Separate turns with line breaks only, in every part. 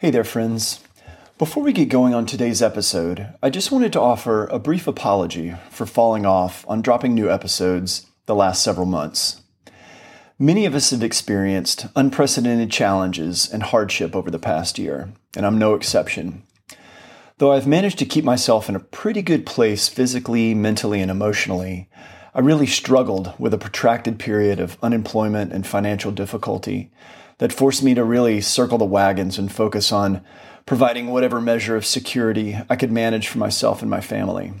Hey there, friends. Before we get going on today's episode, I just wanted to offer a brief apology for falling off on dropping new episodes the last several months. Many of us have experienced unprecedented challenges and hardship over the past year, and I'm no exception. Though I've managed to keep myself in a pretty good place physically, mentally, and emotionally, I really struggled with a protracted period of unemployment and financial difficulty that forced me to really circle the wagons and focus on providing whatever measure of security I could manage for myself and my family.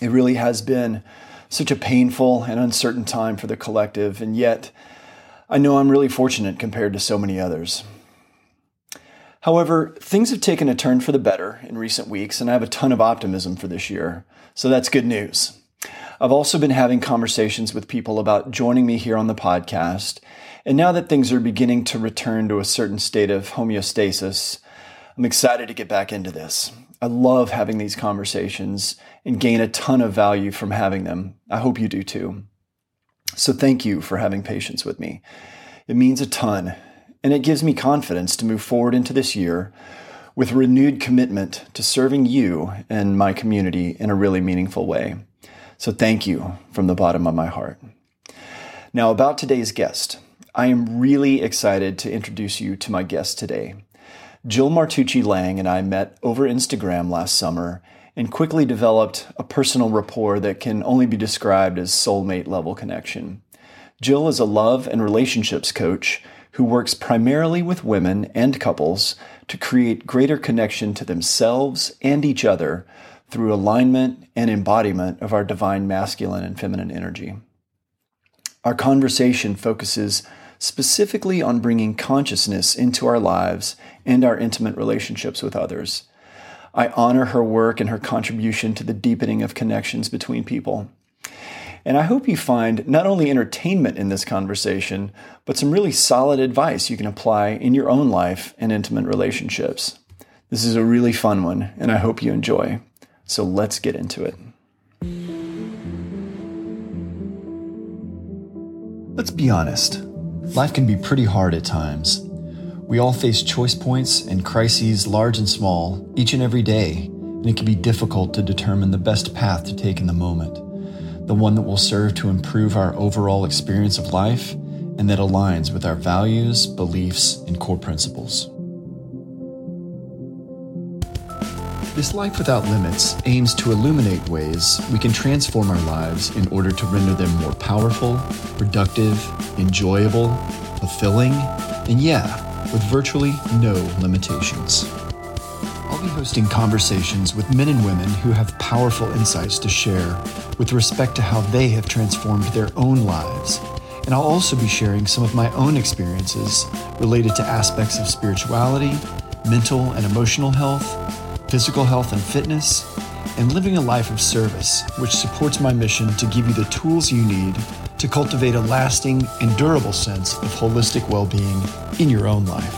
It really has been such a painful and uncertain time for the collective, and yet I know I'm really fortunate compared to so many others. However, things have taken a turn for the better in recent weeks, and I have a ton of optimism for this year, so that's good news. I've also been having conversations with people about joining me here on the podcast, and now that things are beginning to return to a certain state of homeostasis, I'm excited to get back into this. I love having these conversations and gain a ton of value from having them. I hope you do too. So thank you for having patience with me. It means a ton, and it gives me confidence to move forward into this year with renewed commitment to serving you and my community in a really meaningful way. So thank you from the bottom of my heart. Now, about today's guest, I am really excited to introduce you to my guest today. Jill Martucci Lang and I met over Instagram last summer and quickly developed a personal rapport that can only be described as soulmate level connection. Jill is a love and relationships coach who works primarily with women and couples to create greater connection to themselves and each other through alignment and embodiment of our divine masculine and feminine energy. Our conversation focuses specifically on bringing consciousness into our lives and our intimate relationships with others. I honor her work and her contribution to the deepening of connections between people. And I hope you find not only entertainment in this conversation, but some really solid advice you can apply in your own life and intimate relationships. This is a really fun one, and I hope you enjoy. So let's get into it. Let's be honest. Life can be pretty hard at times. We all face choice points and crises, large and small, each and every day, and it can be difficult to determine the best path to take in the moment, the one that will serve to improve our overall experience of life and that aligns with our values, beliefs, and core principles. This Life Without Limits aims to illuminate ways we can transform our lives in order to render them more powerful, productive, enjoyable, fulfilling, and yeah, with virtually no limitations. I'll be hosting conversations with men and women who have powerful insights to share with respect to how they have transformed their own lives. And I'll also be sharing some of my own experiences related to aspects of spirituality, mental and emotional health, physical health and fitness, and living a life of service, which supports my mission to give you the tools you need to cultivate a lasting and durable sense of holistic well being in your own life.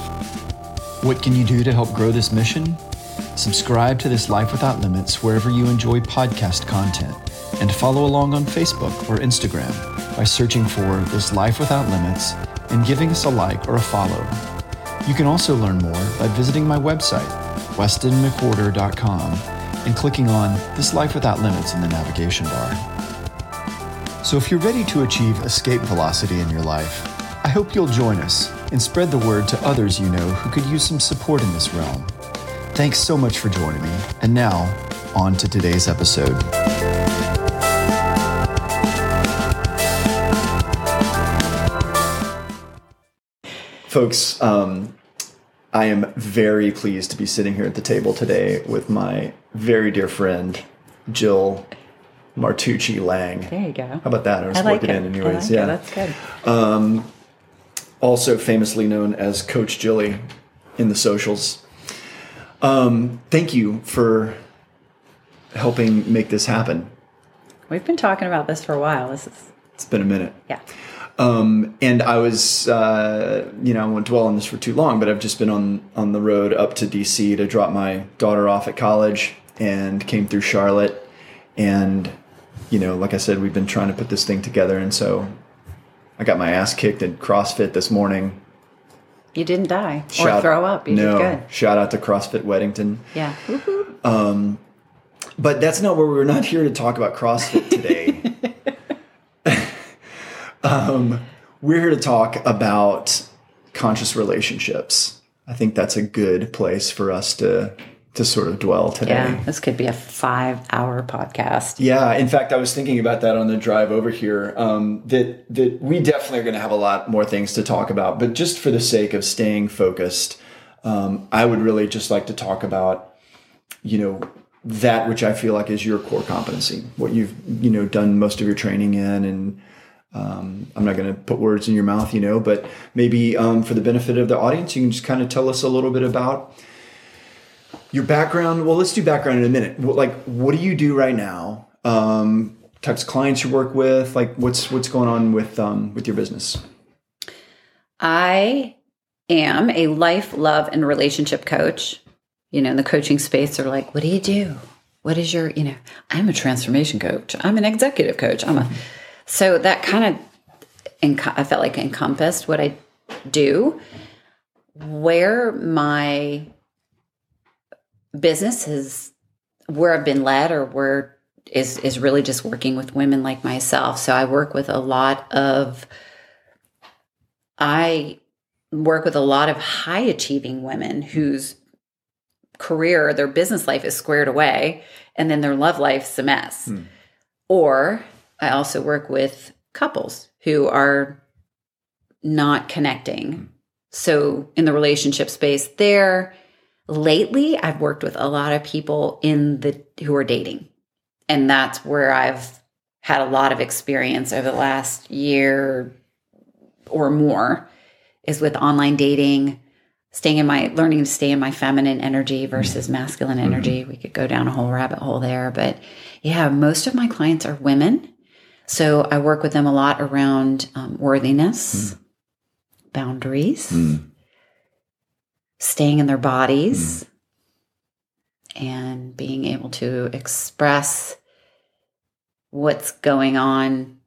What can you do to help grow this mission? Subscribe to this Life Without Limits wherever you enjoy podcast content, and follow along on Facebook or Instagram by searching for This Life Without Limits and giving us a like or a follow. You can also learn more by visiting my website westonmcwhorter.com, and clicking on This Life Without Limits in the navigation bar. So if you're ready to achieve escape velocity in your life, I hope you'll join us and spread the word to others you know who could use some support in this realm. Thanks so much for joining me. And now, on to today's episode. Folks, um, I am very pleased to be sitting here at the table today with my very dear friend, Jill Martucci Lang.
There you go. How
about that? I was
I like
working
it.
in anyways.
Like
yeah,
it. that's good.
Um, also famously known as Coach Jilly in the socials. Um, thank you for helping make this happen.
We've been talking about this for a while. This is.
It's been a minute.
Yeah.
Um, and I was, uh, you know, I won't dwell on this for too long, but I've just been on on the road up to DC to drop my daughter off at college, and came through Charlotte, and you know, like I said, we've been trying to put this thing together, and so I got my ass kicked at CrossFit this morning.
You didn't die or throw up. You
no,
did good.
shout out to CrossFit Weddington.
Yeah.
Um, But that's not where we're not here to talk about CrossFit today. um, we're here to talk about conscious relationships. I think that's a good place for us to to sort of dwell today.
Yeah. This could be a five hour podcast.
Yeah, in fact, I was thinking about that on the drive over here. Um, that that we definitely are going to have a lot more things to talk about, but just for the sake of staying focused, um, I would really just like to talk about, you know, that which I feel like is your core competency, what you've you know done most of your training in, and um, I'm not going to put words in your mouth, you know, but maybe um, for the benefit of the audience, you can just kind of tell us a little bit about your background. Well, let's do background in a minute. Like, what do you do right now? Um, types of clients you work with, like, what's what's going on with um, with your business?
I am a life, love, and relationship coach. You know, in the coaching space, they're like, what do you do? What is your, you know, I'm a transformation coach. I'm an executive coach. I'm a, so that kind of, enc- I felt like encompassed what I do. Where my business is, where I've been led or where is, is really just working with women like myself. So I work with a lot of, I work with a lot of high achieving women whose career, their business life is squared away, and then their love life's a mess. Hmm. Or I also work with couples who are not connecting. So in the relationship space there, lately I've worked with a lot of people in the who are dating. And that's where I've had a lot of experience over the last year or more is with online dating, staying in my learning to stay in my feminine energy versus masculine energy. Mm-hmm. We could go down a whole rabbit hole there, but yeah, most of my clients are women. So I work with them a lot around um, worthiness, hmm. boundaries, hmm. staying in their bodies, hmm. and being able to express what's going on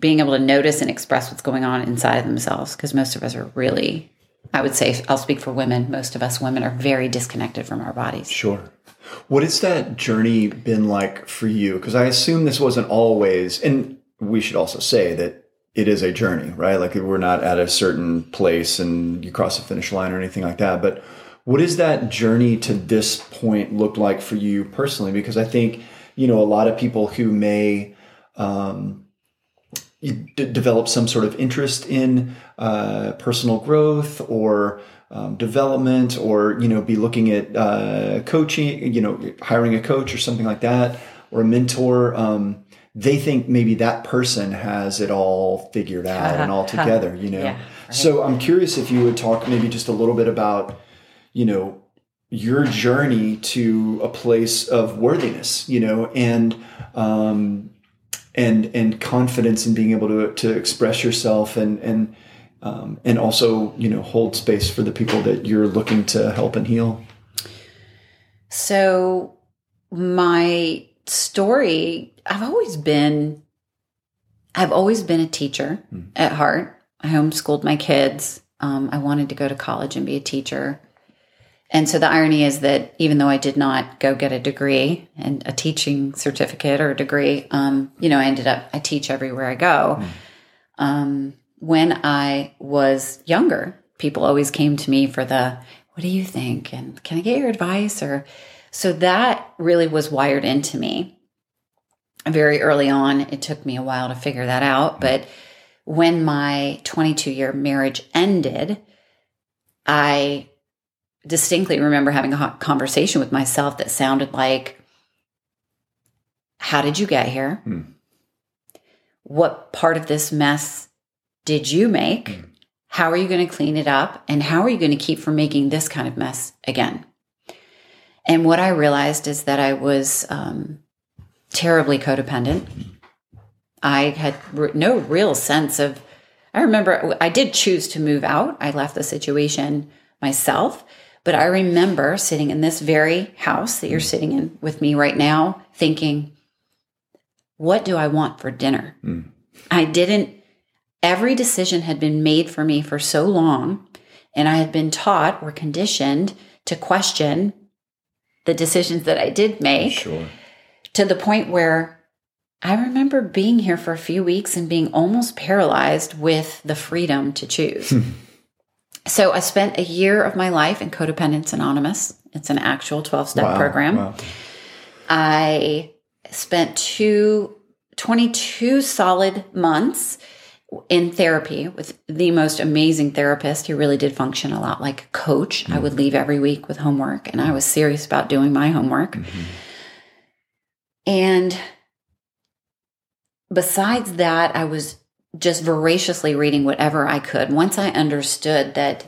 being able to notice and express what's going on inside of themselves because most of us are really i would say i'll speak for women most of us women are very disconnected from our bodies.
Sure. What has that journey been like for you? Because I assume this wasn't always, and we should also say that it is a journey, right? Like we're not at a certain place and you cross the finish line or anything like that. But what does that journey to this point look like for you personally? Because I think, you know, a lot of people who may, um, d- develop some sort of interest in uh, personal growth or um, development or you know be looking at uh, coaching you know hiring a coach or something like that or a mentor um, they think maybe that person has it all figured out and all together you know
Yeah, right.
so i'm curious if you would talk maybe just a little bit about you know your journey to a place of worthiness you know and um, and and confidence in being able to to express yourself and and um, and also you know hold space for the people that you're looking to help and heal.
so my story i've always been i've always been a teacher at heart. I homeschooled my kids. Um, i wanted to go to college and be a teacher. And so the irony is that even though I did not go get a degree and a teaching certificate or a degree, um, you know, I ended up, I teach everywhere I go. Um, when I was younger, people always came to me for the, what do you think? And can I get your advice? Or so that really was wired into me very early on. It took me a while to figure that out. But when my 22 year marriage ended, I distinctly remember having a hot conversation with myself that sounded like, How did you get here?
Hmm.
What part of this mess did you make? Hmm. How are you going to clean it up? And how are you going to keep from making this kind of mess again? And what I realized is that I was um, terribly codependent. I had r- no real sense of, I remember I did choose to move out. I left the situation myself. But I remember sitting in this very house that you're hmm. sitting in with me right now, thinking, what do I want for dinner? Hmm. I didn't, every decision had been made for me for so long. And I had been taught or conditioned to question the decisions that I did make
Sure.
to the point where I remember being here for a few weeks and being almost paralyzed with the freedom to choose. Hmm. so I spent a year of my life in Co-Dependents Anonymous. It's an actual 12 step
Wow,
program.
wow.
I spent two, 22 solid months in therapy with the most amazing therapist. He really did function a lot like a coach. I would mm-hmm. leave every week with homework, and I was serious about doing my homework. Mm-hmm. And besides that, I was just voraciously reading whatever I could. Once I understood that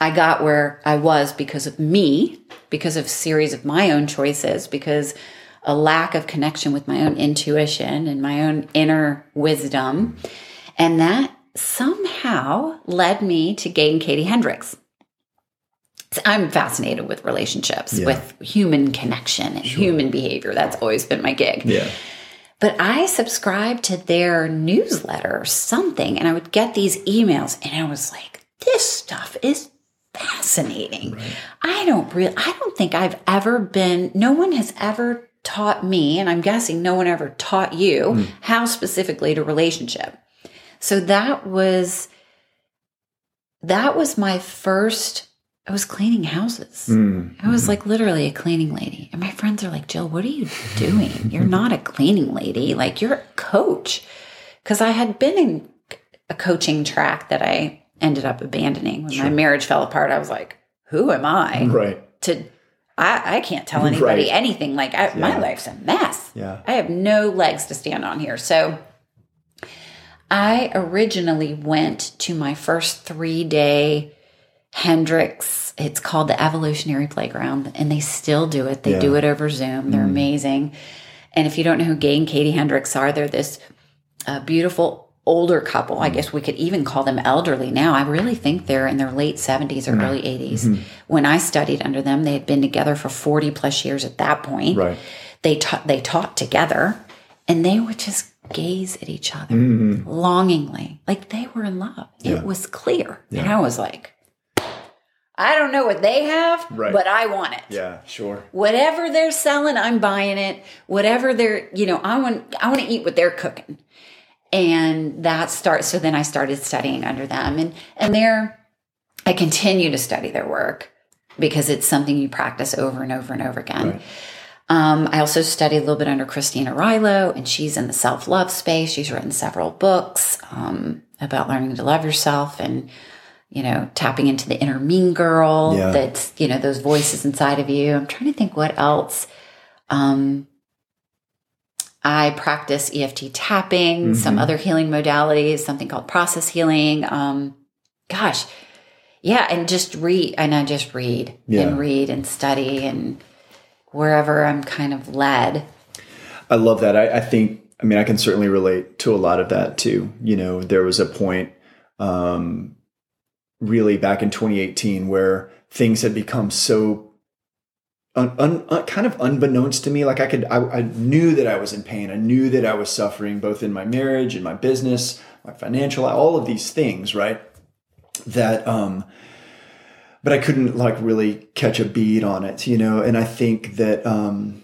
I got where I was because of me, because of a series of my own choices, because a lack of connection with my own intuition and my own inner wisdom. And that somehow led me to Gay and Katie Hendricks. So I'm fascinated with relationships,
Yeah.
with human connection and human behavior. That's always been my gig.
Yeah.
But I subscribed to their newsletter or something, and I would get these emails, and I was like, this stuff is fascinating. I don't really, I don't think I've ever been, no one has ever taught me, and I'm guessing no one ever taught you hmm. how specifically to relationship. So that was, that was my first, I was cleaning houses.
Mm.
I was like literally a cleaning lady. And my friends are like, Jill, what are you doing? You're not a cleaning lady. Like, you're a coach. Because I had been in a coaching track that I ended up abandoning when my marriage fell apart. I was like, who am I
Right.
to, I, I can't tell anybody
Right.
anything. Like, I, my life's a mess.
Yeah.
I have no legs to stand on here. So I originally went to my first three day Hendricks. It's called the Evolutionary Playground, and they still do it. They
Yeah.
do it over Zoom. They're mm-hmm. amazing. And if you don't know who Gay and Katie Hendricks are, they're this uh, beautiful older couple. I mm. guess we could even call them elderly now. I really think they're in their late 70s or mm. early 80s. Mm-hmm. When I studied under them, they had been together for 40 plus years at that point
Right.
they taught they taught together and they would just gaze at each other mm-hmm. longingly like they were in love
Yeah.
it was clear and i was like i don't know what they have
Right.
but i want it
Yeah. Sure.
whatever they're selling i'm buying it whatever they're you know i want i want to eat what they're cooking and that starts so then i started studying under them and and they're i continue to study their work because it's something you practice over and over and over again
Right.
Um, I also studied a little bit under Christine Arylo, and she's in the self love space. She's written several books um, about learning to love yourself and, you know, tapping into the inner mean girl
Yeah.
that's, you know, those voices inside of you. I'm trying to think what else. Um, I practice EFT tapping, some
Mhm.
other healing modalities, something called process healing. Um, gosh, yeah, and just read. And I just read
Yeah.
and read and study and wherever I'm kind of led.
I love that. I, I think, I mean, I can certainly relate to a lot of that too. You know, there was a point, um, really back in 2018 where things had become so un, un, un- kind of unbeknownst to me. Like I could, I, I knew that I was in pain. I knew that I was suffering both in my marriage, in my business, my financial, all of these things, right? That, um, but I couldn't like really catch a bead on it, you know? And I think that, um,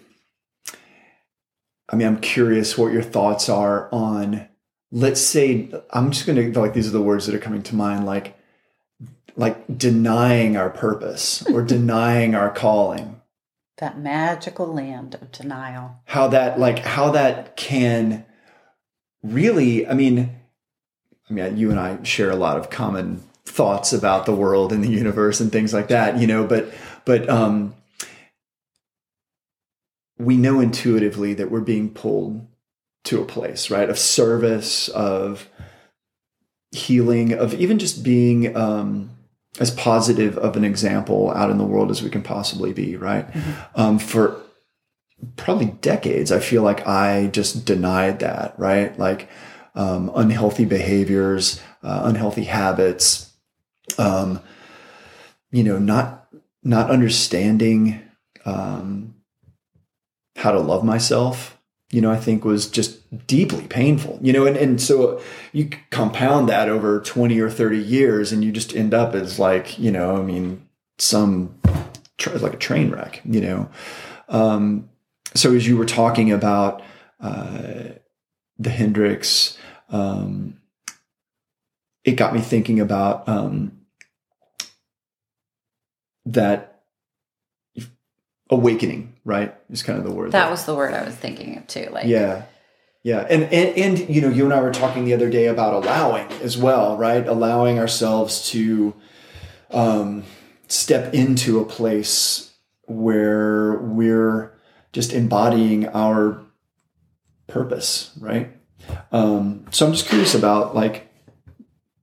I mean, I'm curious what your thoughts are on, let's say, I'm just going to, like, these are the words that are coming to mind, like, like denying our purpose or denying our calling.
That magical land of denial.
How that, like, how that can really, I mean, I mean, you and I share a lot of common thoughts about the world and the universe and things like that, you know, but, but, um, we know intuitively that we're being pulled to a place, right? Of service, of healing, of even just being um, as positive of an example out in the world as we can possibly be, right? Um, for probably decades, I feel like I just denied that, right? Like um, unhealthy behaviors, uh, unhealthy habits, um, you know, not not understanding um, how to love myself you know, I think was just deeply painful, you know, and, and so you compound that over 20 or 30 years and you just end up as like, you know, I mean, some tra- like a train wreck, you know. Um, so as you were talking about uh, the Hendricks. um, it got me thinking about um, that awakening, right? Is kind of the word.
That was the word I was thinking of too. Like,
yeah. Yeah. And, and, and, you know, you and I were talking the other day about allowing as well, right? Allowing ourselves to um, step into a place where we're just embodying our purpose, right? Um, so I'm just curious about like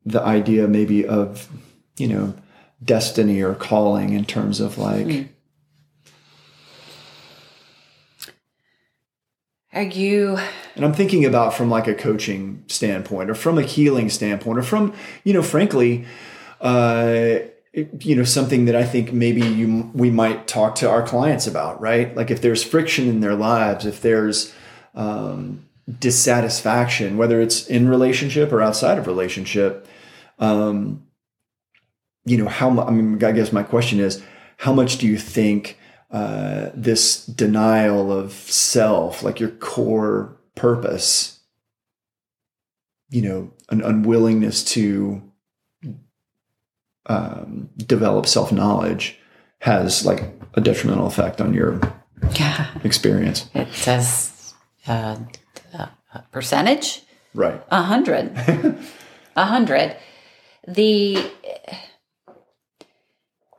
the idea maybe of, you know, destiny or calling in terms of like,
Mm. Are you?
And I'm thinking about from like a coaching standpoint or from a healing standpoint or from, you know, frankly, uh, you know, something that I think maybe you, we might talk to our clients about, right? Like if there's friction in their lives, if there's, um, dissatisfaction, whether it's in relationship or outside of relationship, um, you know, how, I mean, I guess my question is, how much do you think, uh, this denial of self, like your core purpose, you know, an unwillingness to um, develop self knowledge has like a detrimental effect on your
Yeah.
experience.
It says uh, uh, percentage
Right.
a hundred. A hundred. The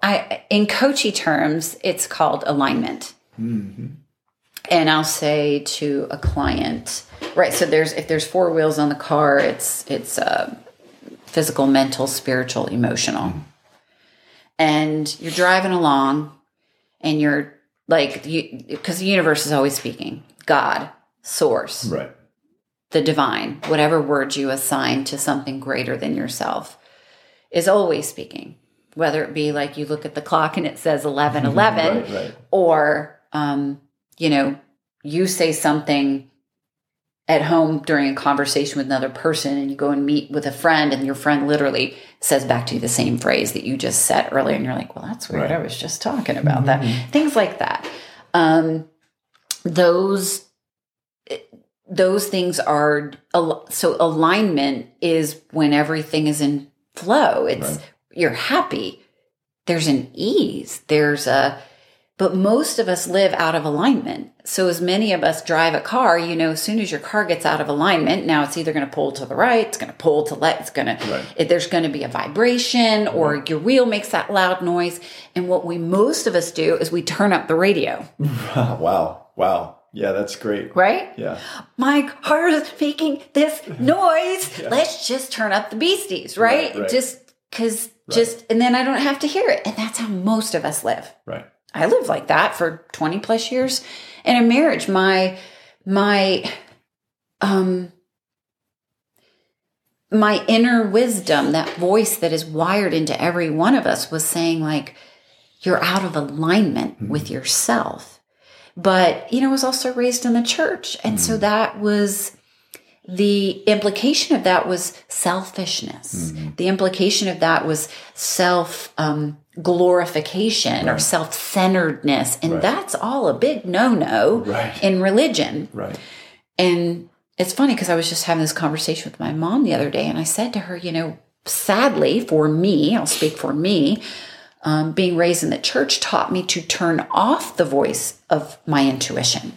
I in coachy terms, it's called alignment.
Mhm.
and I'll say to a client, right? So there's if there's four wheels on the car, it's it's uh, physical, mental, spiritual, emotional, and you're driving along, and you're like you because the universe is always speaking, God, source,
Right.
the divine, whatever words you assign to something greater than yourself, is always speaking. Whether it be like you look at the clock and it says 11 11,
Right. Right.
or um, you know you say something at home during a conversation with another person and you go and meet with a friend and your friend literally says back to you the same phrase that you just said earlier and you're like well that's weird
Right.
i was just talking about that things like that um, those those things are so alignment is when everything is in flow it's
Right.
you're happy there's an ease there's a but most of us live out of alignment so as many of us drive a car you know as soon as your car gets out of alignment now it's either going to pull to the right it's going to pull to left it's going
Right.
to there's going to be a vibration or your wheel makes that loud noise and what we most of us do is we turn up the radio
wow. Wow. Yeah, that's great.
right
Yeah.
my car is making this noise. Let's just turn up the beasties, right?
Right, right.
Just because, just, and then I don't have to hear it. And that's how most of us live.
Right.
I lived like that for 20 plus years. In a marriage, my, my, um, my inner wisdom, that voice that is wired into every one of us was saying like, you're out of alignment with yourself. But, you know, I was also raised in the church. And so that was the implication of that was selfishness. The implication of that was self um, glorification or self centeredness. And
Right.
that's all a big no no
Right.
in religion.
Right.
And it's funny because I was just having this conversation with my mom the other day, and I said to her, you know, sadly for me, I'll speak for me, um, being raised in the church taught me to turn off the voice of my intuition.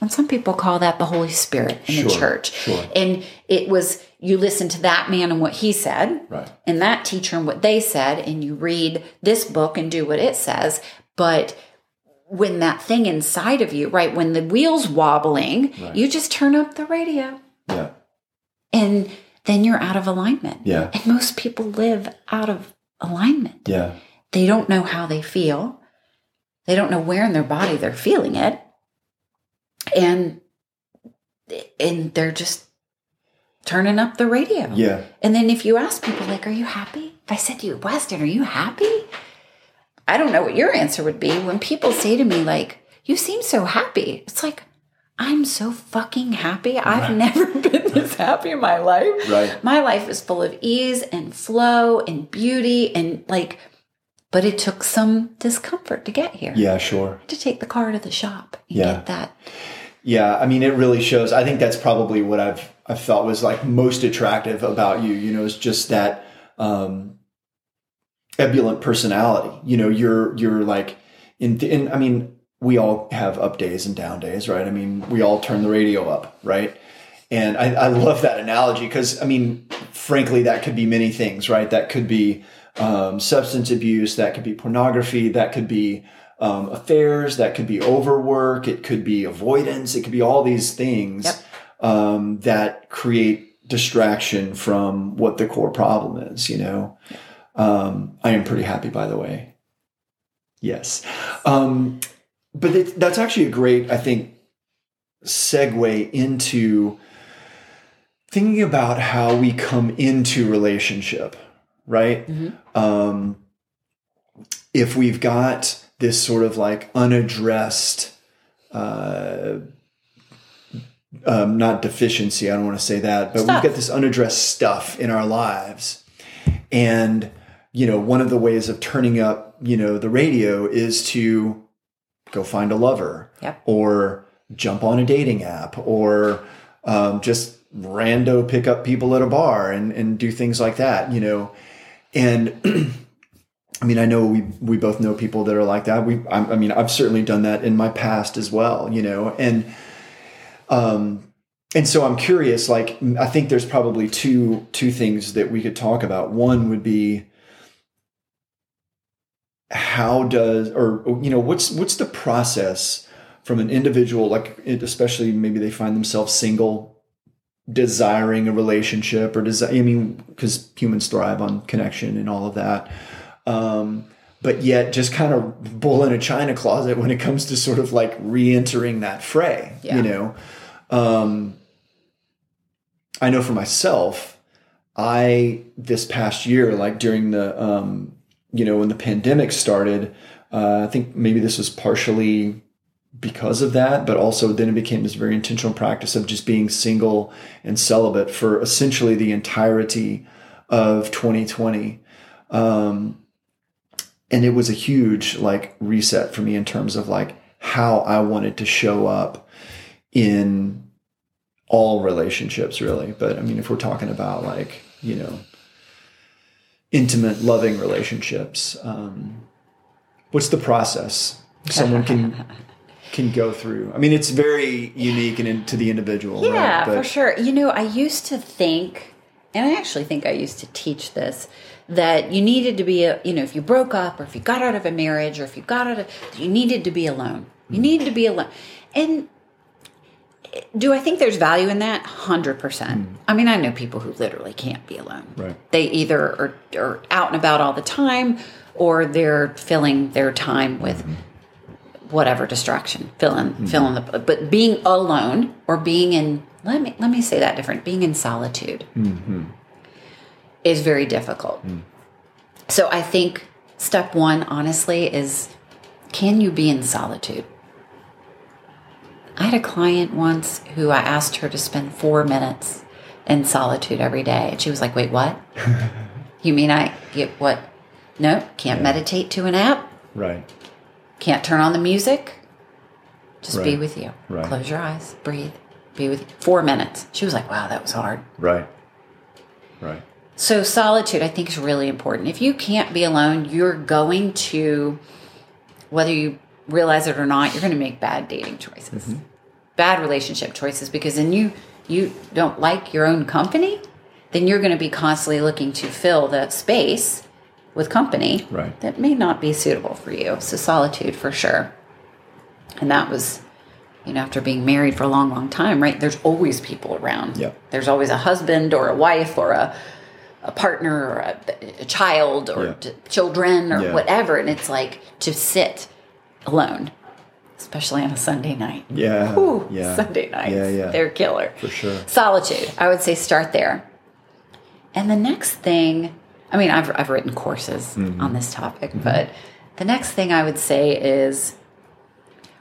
And some people call that the Holy Spirit in the church.
sure.
And it was you listen to that man and what he said,
Right.
and that teacher and what they said, and you read this book and do what it says. But when that thing inside of you, right, when the wheel's wobbling,
Right.
you just turn up the radio
Yeah.
and then you're out of alignment.
Yeah.
And most people live out of alignment.
Yeah.
They don't know how they feel. They don't know where in their body they're feeling it. And and they're just turning up the radio.
Yeah.
And then if you ask people like, "Are you happy?" If I said to you, "Weston, are you happy?" I don't know what your answer would be when people say to me like, "You seem so happy." It's like, I'm so fucking happy. I've never been this happy in my life.
Right.
My life is full of ease and flow and beauty and like, but it took some discomfort to get here.
Yeah, sure.
To take the car to the shop and
Yeah.
get that.
Yeah, I mean, it really shows. I think that's probably what I've I felt was like most attractive about you. You know, is just that um, ebullient personality. You know, you're you're like in. in I mean, we all have up days and down days, right? I mean, we all turn the radio up, right? And I, I love that analogy because I mean, frankly, that could be many things, right? That could be um, substance abuse, that could be pornography, that could be um, affairs, that could be overwork, it could be avoidance, it could be all these things
Yep.
um, that create distraction from what the core problem is. You know, um, I am pretty happy, by the way. Yes, um, but it, that's actually a great, I think, segue into thinking about how we come into relationship, right? Um, if we've got this sort of like unaddressed, uh, um, not deficiency, I don't want to say that, but
Stuff.
we've got this unaddressed stuff in our lives. And, you know, one of the ways of turning up, you know, the radio is to go find a lover
Yep.
or jump on a dating app or um, just rando pick up people at a bar and, and do things like that, you know. And I mean, I know we we both know people that are like that. We, I, I mean, I've certainly done that in my past as well, you know. And um, and so I'm curious. Like, I think there's probably two two things that we could talk about. One would be how does or you know what's what's the process from an individual like especially maybe they find themselves single desiring a relationship or desire i mean because humans thrive on connection and all of that um, but yet just kind of bull in a china closet when it comes to sort of like re-entering that fray
Yeah.
you know um, i know for myself i this past year like during the um, you know when the pandemic started uh, i think maybe this was partially because of that, but also then it became this very intentional practice of just being single and celibate for essentially the entirety of 2020. Um, and it was a huge like reset for me in terms of like how I wanted to show up in all relationships, really. But I mean, if we're talking about like, you know, intimate, loving relationships, um, what's the process someone can can go through. I mean, it's very unique and in, to the individual.
Yeah,
right?
for sure. You know, I used to think, and I actually think I used to teach this, that you needed to be a, you know, if you broke up or if you got out of a marriage or if you got out of, you needed to be alone. You hmm. needed to be alone. And do I think there's value in that? 100%. Hmm. I mean, I know people who literally can't be alone.
Right.
They either are, are out and about all the time or they're filling their time with hmm. Whatever distraction filling mm-hmm. filling the but being alone or being in let me let me say that different being in solitude mm-hmm. is very difficult. Mm. So i think step one honestly is can you be in solitude? I had a client once who i asked her to spend four minutes in solitude every day and she was like wait what? You mean i get what? No can't meditate to an app?
Right.
Can't turn on the music. Just be with you.
Right.
Close your eyes. Breathe. Be with you. Four minutes. She was like, wow, that was hard.
Right. Right.
So, solitude, I think, is really important. If you can't be alone, you're going to, whether you realize it or not, you're going to make bad dating choices,
Mm-hmm.
bad relationship choices, because then you you don't like your own company. Then you're going to be constantly looking to fill that space with company
Right.
that may not be suitable for you. So, solitude for sure. And that was, you know, after being married for a long, long time, right? There's always people around.
Yep.
There's always a husband or a wife or a a partner or a, a child or
Yeah.
t- children or
Yeah.
whatever and it's like to sit alone especially on a sunday night
Yeah.
Whew,
yeah.
sunday nights
Yeah. Yeah.
they're killer
For sure.
solitude i would say start there and the next thing i mean i've, I've written courses
Mm-hmm.
on this topic but the next thing i would say is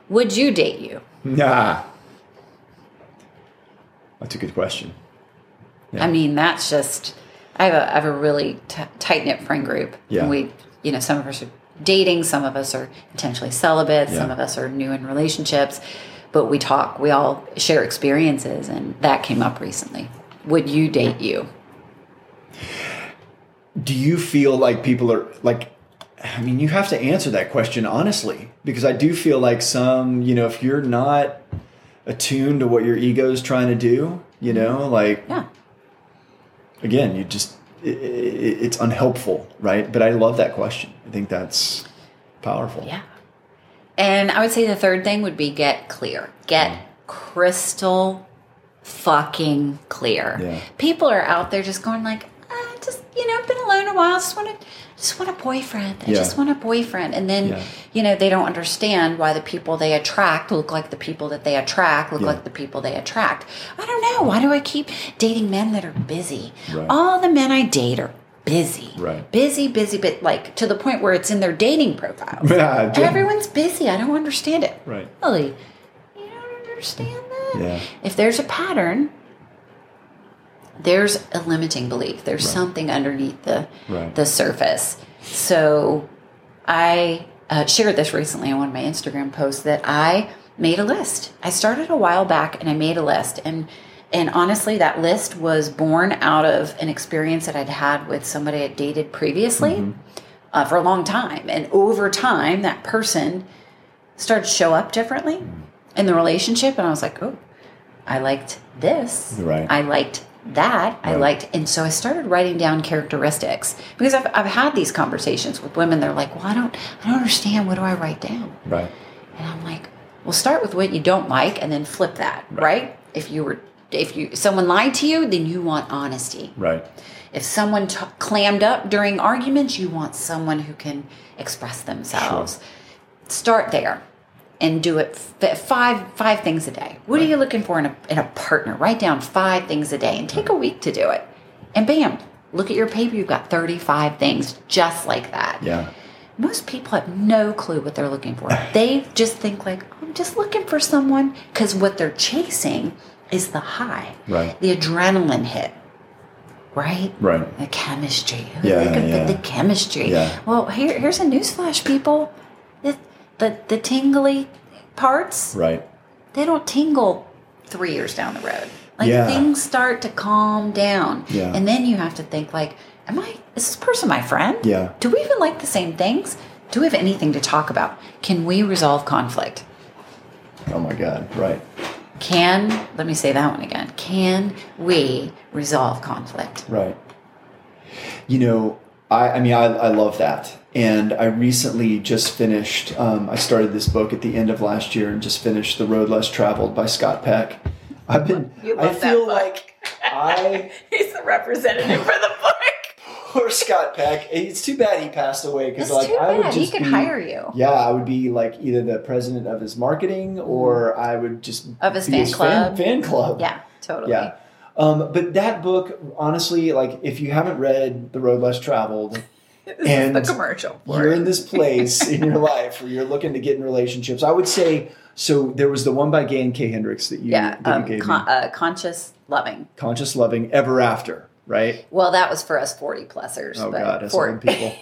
would you date you
Nah. That's a good question.
I mean, that's just. I have a, I have a really t- tight knit friend group.
Yeah.
And we, you know, some of us are dating, some of us are intentionally celibate, some of us are new in relationships, but we talk. We all share experiences, and that came up recently. Would you date you?
Do you feel like people are like? I mean, you have to answer that question honestly because I do feel like some, you know, if you're not attuned to what your ego is trying to do, you know, like
Yeah.
again, you just it, it, it's unhelpful, right? But I love that question. I think that's powerful.
Yeah. And I would say the third thing would be get clear. Get mm. crystal fucking clear.
Yeah.
People are out there just going like, you know, I've been alone a while. Just want to, just want a boyfriend. I
Yeah.
just want a boyfriend. And then
Yeah.
you know they don't understand why the people they attract look like the people that they attract look
Yeah.
like the people they attract. I don't know. Why do I keep dating men that are busy?
Right.
All the men I date are busy.
Right.
Busy, busy, but like to the point where it's in their dating profile.
Yeah,
Everyone's busy. I don't understand it.
Right.
Really? You don't understand that?
Yeah.
If there's a pattern, there's a limiting belief. There's something underneath the
Right.
the surface. So I uh, shared this recently on one of my Instagram posts that I made a list. I started a while back and I made a list and and honestly that list was born out of an experience that I'd had with somebody I'd dated previously uh, for a long time and over time that person started to show up differently in the relationship and I was like, "Oh, I liked this.
Right.
I liked that. I liked, and so I started writing down characteristics because I've, I've had these conversations with women. They're like, "Well, I don't, I don't understand. What do I write down?"
Right.
And I'm like, "Well, start with what you don't like, and then flip that. Right? If you were, if you someone lied to you, then you want honesty.
Right.
If someone t- clammed up during arguments, you want someone who can express themselves. Start there and do it f- five five things a day. What are you looking for in a in a partner? Write down five things a day and take a week to do it. And bam, look at your paper. You've got thirty five things just like that.
Yeah.
Most people have no clue what they're looking for. They just think like, I'm just looking for someone because what they're chasing is the high,
Right.
the adrenaline hit, right?
Right.
The chemistry.
Yeah, yeah.
the, the chemistry.
Yeah.
Well, here, here's a newsflash, people. The, the, tingly parts,
Right.
they don't tingle three years down the road. Like
Yeah.
things start to calm down.
Yeah.
And then you have to think like, am I, is this person my friend?
Yeah.
Do we even like the same things? Do we have anything to talk about? Can we resolve conflict?
Oh my God. Right.
Can, let me say that one again. Can we resolve conflict?
Right. You know, I, I mean, I, I love that. And I recently just finished, um, I started this book at the end of last year and just finished The Road Less Traveled by Scott Peck. I've been,
You
I
that
feel
book.
like I,
He's the representative for the book.
poor Scott Peck, it's too bad he passed away because like
too
I would
bad. He could
be,
hire you.
Yeah, I would be like either the president of his marketing or I would just
Of his fan club.
Fan, club.
Yeah, totally.
Yeah. Um, but that book, honestly, like if you haven't read The Road Less Traveled, and
the commercial
you're
it.
in this place in your life where you're looking to get in relationships, I would say so. There was the one by Gay and K Hendricks that you,
Yeah,
that
um,
you gave
con-
me,
uh, conscious loving.
Conscious Loving Ever After, right?
Well, that was for us forty plusers.
Oh
but
God,
for,
old people.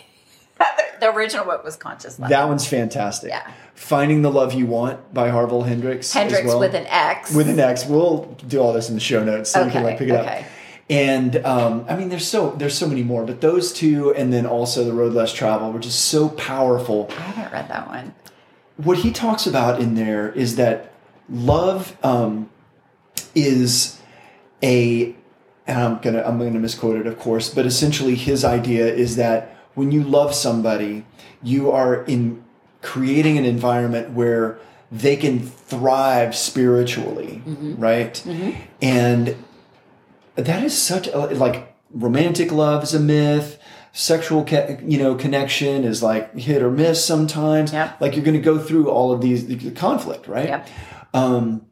the, original book was conscious loving.
that one's fantastic.
Yeah.
Finding the Love You Want by Harville Hendricks.
Hendrix
well.
with an X.
with an X. We'll do all this in the show notes so we can
Okay,
like pick it
okay.
up. And um, I mean, there's so there's so many more, but those two, and then also the Road Less Travel, which is so powerful.
I haven't read that one.
What he talks about in there is that love um, is a, and I'm gonna I'm gonna misquote it, of course, but essentially his idea is that when you love somebody, you are in creating an environment where they can thrive spiritually, right? And that is such a, like romantic love is a myth sexual you know connection is like hit or miss sometimes
Yep.
like you're going to go through all of these the conflict right
Yep.
um,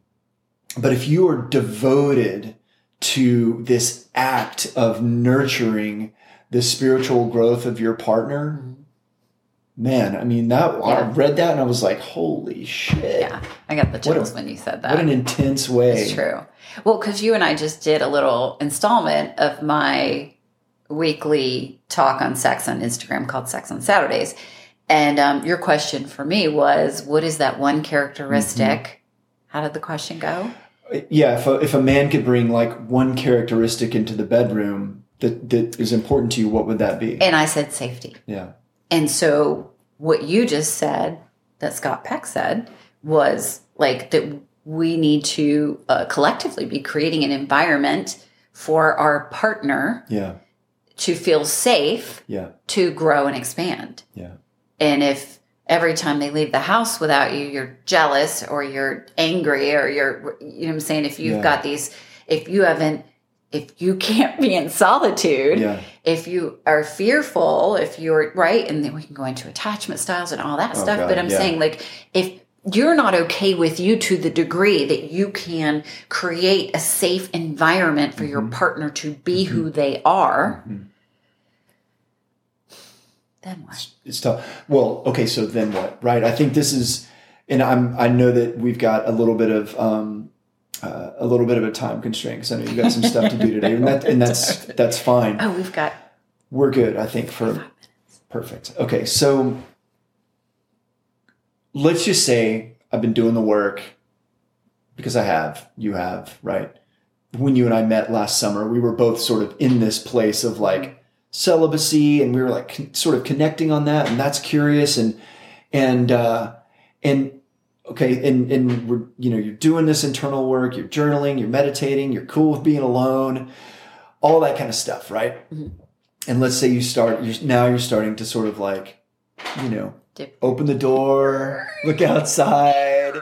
but if you are devoted to this act of nurturing the spiritual growth of your partner man, I mean that I read that and I was like, holy shit.
Yeah, I got the
What a-
chills when you said that.
What an intense way.
It's true. Well, because you and I just did a little installment of my weekly talk on sex on Instagram called Sex on Saturdays. And um, your question for me was, what is that one characteristic?
Mm-hmm.
How did the question go?
Yeah, if a, if a man could bring like one characteristic into the bedroom that, that is important to you, what would that be?
And I said safety.
yeah.
And so what you just said, that Scott Peck said, was like that we need to uh, collectively be creating an environment for our partner
Yeah.
to feel safe
Yeah.
to grow and expand.
Yeah.
And if every time they leave the house without you, you're jealous or you're angry or you're, you know what I'm saying? If you've
Yeah.
got these, if you haven't, if you can't be in solitude,
Yeah.
if you are fearful, if you're right, and then we can go into attachment styles and all that
Oh,
stuff.
God,
but I'm
yeah.
saying, like, if you're not okay with you to the degree that you can create a safe environment for
Mm-hmm.
your partner to be who they are, then what?
It's tough. Well, okay, so then what? Right. I think this is, and I'm. I know that we've got a little bit of um, uh, a little bit of a time constraint because I know you've got some stuff to do today, and that and that's that's fine.
Oh, we've got
We're good. I think for perfect. Okay, so let's just say I've been doing the work because I have. You have, right? When you and I met last summer, we were both sort of in this place of like celibacy, and we were like con- sort of connecting on that, and that's curious, and and uh, and okay, and and we're you know you're doing this internal work, you're journaling, you're meditating, you're cool with being alone, all that kind of stuff, right?
Mhm.
And let's say you start, you're, now you're starting to sort of like, you know,
Dip.
open the door, look outside.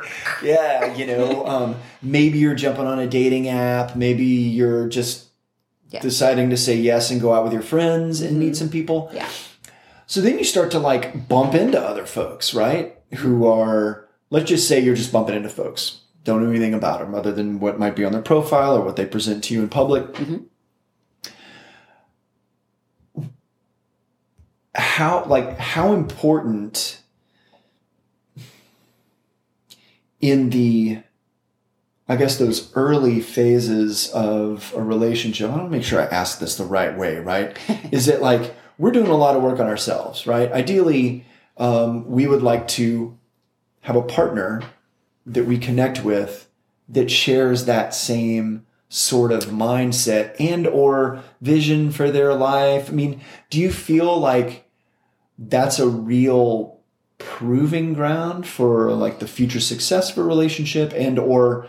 Yeah, you know, um, maybe you're jumping on a dating app. Maybe you're just
Yeah.
deciding to say yes and go out with your friends and meet some people.
yeah,
So then you start to like bump into other folks, right? Who are, let's just say you're just bumping into folks. Don't know anything about them other than what might be on their profile or what they present to you in public.
Mhm.
How, like, how important in the, I guess, those early phases of a relationship, I want to make sure I ask this the right way, right? Is it like we're doing a lot of work on ourselves, right? Ideally, um, we would like to have a partner that we connect with that shares that same sort of mindset and or vision for their life. I mean, do you feel like that's a real proving ground for like the future success of a relationship and or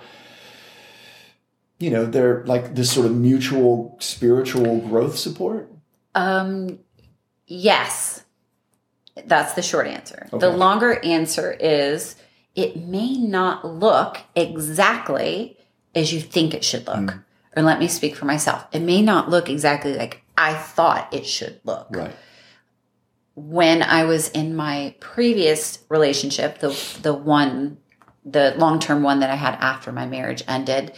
you know, they're like this sort of mutual spiritual growth support?
Um, yes, that's the short answer. The longer answer is it may not look exactly as you think it should look.
Hmm.
Or let me speak for myself. It may not look exactly like I thought it should look.
Right.
When I was in my previous relationship, the the one the long-term one that I had after my marriage ended,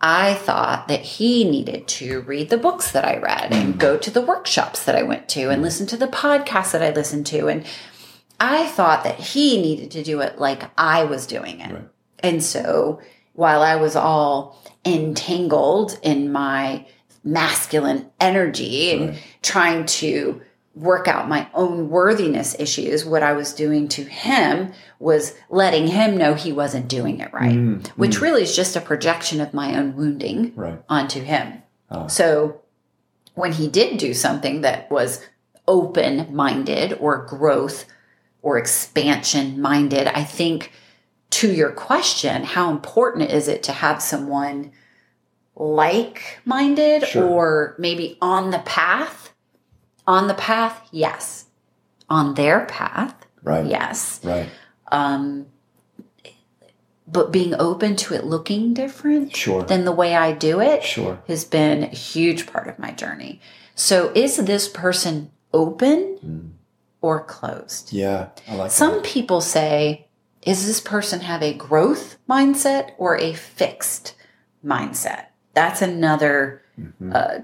I thought that he needed to read the books that I read and mm. go to the workshops that I went to and mm. listen to the podcasts that I listened to. And I thought that he needed to do it like I was doing it.
Right.
And so while I was all entangled in my masculine energy and
Right.
trying to work out my own worthiness issues, what I was doing to him was letting him know he wasn't doing it right,
Mm,
which really is just a projection of my own wounding
Right.
onto him.
Ah.
So when he did do something that was open minded or growth or expansion minded, I think to your question, how important is it to have someone like minded
Sure.
or maybe on the path? On the path, yes. On their path,
Right.
yes.
Right.
Um, but being open to it looking different
Sure.
than the way I do it
Sure.
has been a huge part of my journey. So is this person open
Mm.
or closed?
Yeah. I like
Some people say, is this person have a growth mindset or a fixed mindset? That's another
that. Mhm.
uh,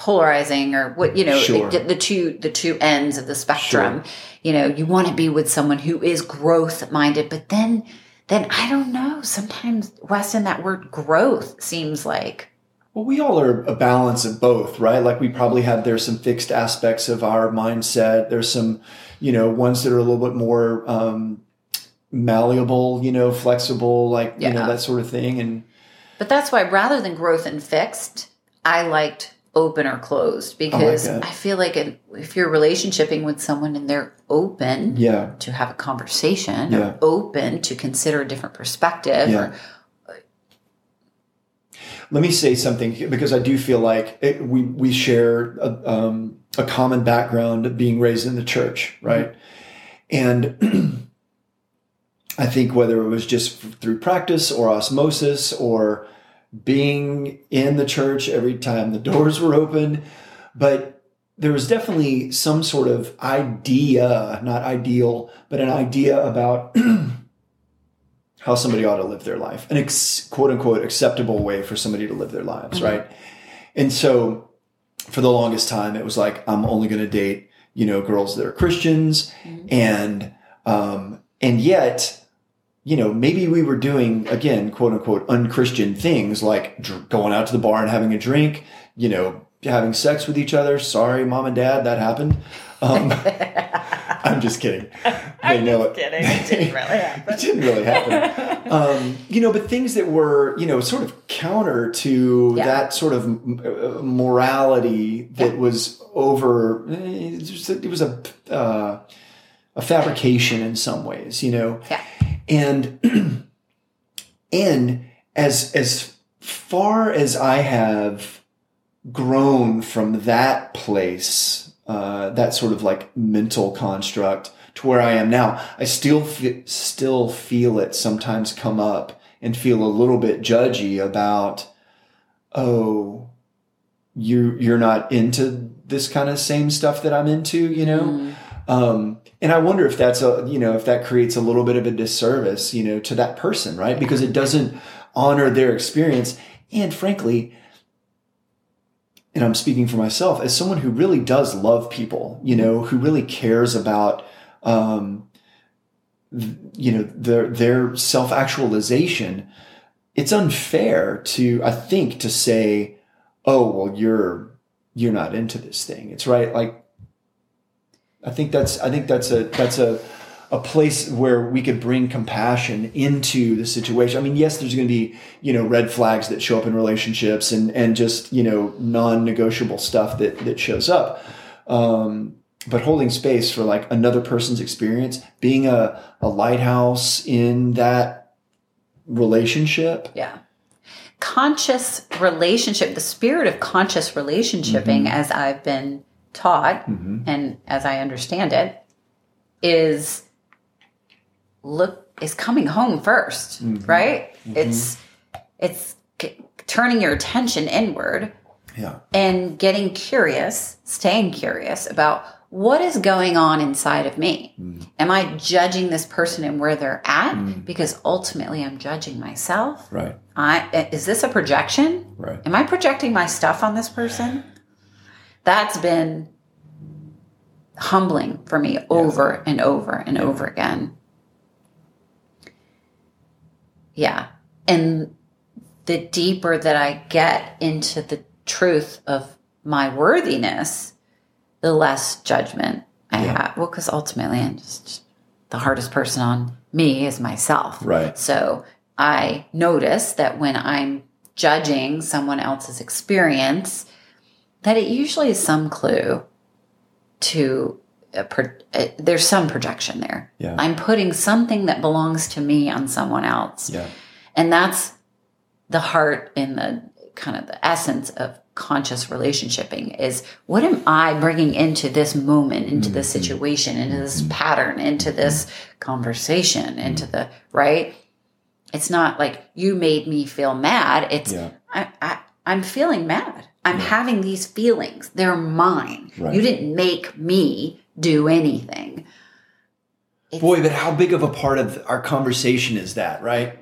polarizing or what you know
Sure.
the, the two the two ends of the spectrum you know you want to be with someone who is growth minded but then then i don't know sometimes weston that word growth seems like
Well, we all are a balance of both, right? Like we probably have there's some fixed aspects of our mindset. There's some, you know, ones that are a little bit more um, malleable, you know, flexible, like you know that sort of thing. And
but that's why rather than growth and fixed i liked open or closed because
that.
I, feel like if, if you're relationshiping with someone and they're open
yeah,
to have a conversation
Yeah.
or open to consider a different perspective
Yeah.
or
let me say something because I do feel like it, we we share a, um, a common background of being raised in the church, right? And I think whether it was just through practice or osmosis or being in the church every time the doors were open, but there was definitely some sort of idea, not ideal, but an idea about how somebody ought to live their life, an ex, quote unquote acceptable way for somebody to live their lives, right? And so for the longest time, it was like, I'm only going to date, you know, girls that are Christians. And, um, and yet, you know, maybe we were doing, again, quote unquote, unchristian things like dr- going out to the bar and having a drink, you know, having sex with each other. Sorry, mom and dad, that happened. Um, I'm just kidding. They know it.
kidding. It didn't really happen.
it didn't really happen. um, you know, but things that were, you know, sort of counter to
Yeah.
that sort of uh, morality that was over. It was a, it was a, uh, a fabrication in some ways, you know
yeah
and and as as far as I have grown from that place, uh, that sort of like mental construct to where I am now, I still fe- still feel it sometimes come up and feel a little bit judgy about, oh, you you're not into this kind of same stuff that I'm into, you know. Um, and I wonder if that's a, you know, if that creates a little bit of a disservice, you know, to that person, right? Because it doesn't honor their experience. And frankly, and I'm speaking for myself as someone who really does love people, you know, who really cares about, um, you know, their, their self actualization. It's unfair to, I think, to say, oh, well, you're, you're not into this thing. It's right. Like, I think that's I think that's a that's a a place where we could bring compassion into the situation. I mean, yes, there's going to be you know red flags that show up in relationships and and just you know non-negotiable stuff that that shows up. Um, but holding space for like another person's experience, being a a lighthouse in that relationship.
Yeah. Conscious relationship, the spirit of conscious relationshiping, as I've been taught mm-hmm. and as I understand it, is look is coming home 1st mm-hmm. right? Mm-hmm. It's it's c- turning your attention inward
Yeah.
and getting curious, staying curious about what is going on inside of me. Mm. Am I judging this person and where they're at? Mm. Because ultimately, I'm judging myself.
Right.
I is this a projection?
Right.
Am I projecting my stuff on this person? That's been humbling for me over and over and over again. Yeah. And the deeper that I get into the truth of my worthiness, the less judgment I
Yeah.
have. Well, because ultimately, I'm just the hardest person on me is myself.
Right.
So I notice that when I'm judging someone else's experience, that it usually is some clue to a pro- uh, there's some projection there.
Yeah.
I'm putting something that belongs to me on someone else.
Yeah.
And that's the heart and the kind of the essence of conscious relationshiping is what am I bringing into this moment, into this situation, into this pattern, into this conversation, into the right? It's not like you made me feel mad. It's
Yeah.
I, I, I'm feeling mad. I'm having these feelings. They're mine.
Right.
You didn't make me do anything.
Boy, but how big of a part of our conversation is that, right?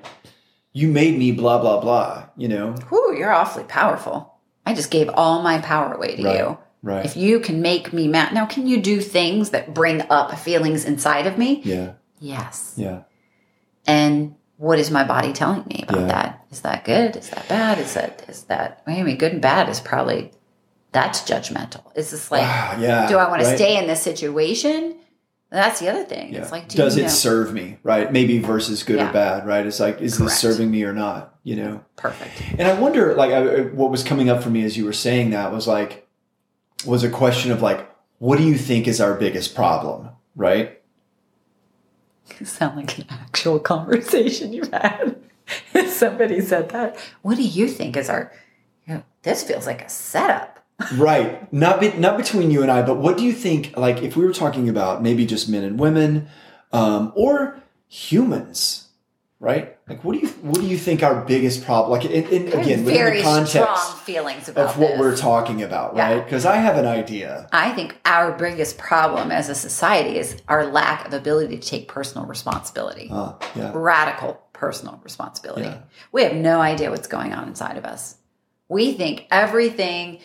You made me blah blah blah, you know.
Whew, you're awfully powerful. I just gave all my power away to
Right.
you.
Right.
If you can make me mad, now can you do things that bring up feelings inside of me?
yeah.
Yes.
Yeah.
And what is my body telling me about
Yeah.
that? Is that good? Is that bad? Is that is that I mean good and bad is probably that's judgmental. It's just like
yeah.
do I want to stay in this situation? That's the other thing.
Yeah.
It's like do
Does
you
it
know?
serve me? Right. Maybe versus good
Yeah.
or bad. Right. It's like, is
Correct.
this serving me or not? You know.
perfect?
And I wonder, like, I, what was coming up for me as you were saying that was like, was a question of like, what do you think is our biggest problem? Right.
You sound like an actual conversation you've had. If somebody said that, what do you think is our? You know, this feels like a setup.
right. Not be, not between you and I, but what do you think? Like, if we were talking about maybe just men and women, um, or humans, right? Like, what do you what do you think our biggest problem? Like, in, in, again, within
very
the context
strong feelings
of what
this.
we're talking about,
Yeah.
right? Because I have an idea.
I think our biggest problem as a society is our lack of ability to take personal responsibility.
Uh, yeah.
Radical personal responsibility.
Yeah.
We have no idea what's going on inside of us. We think everything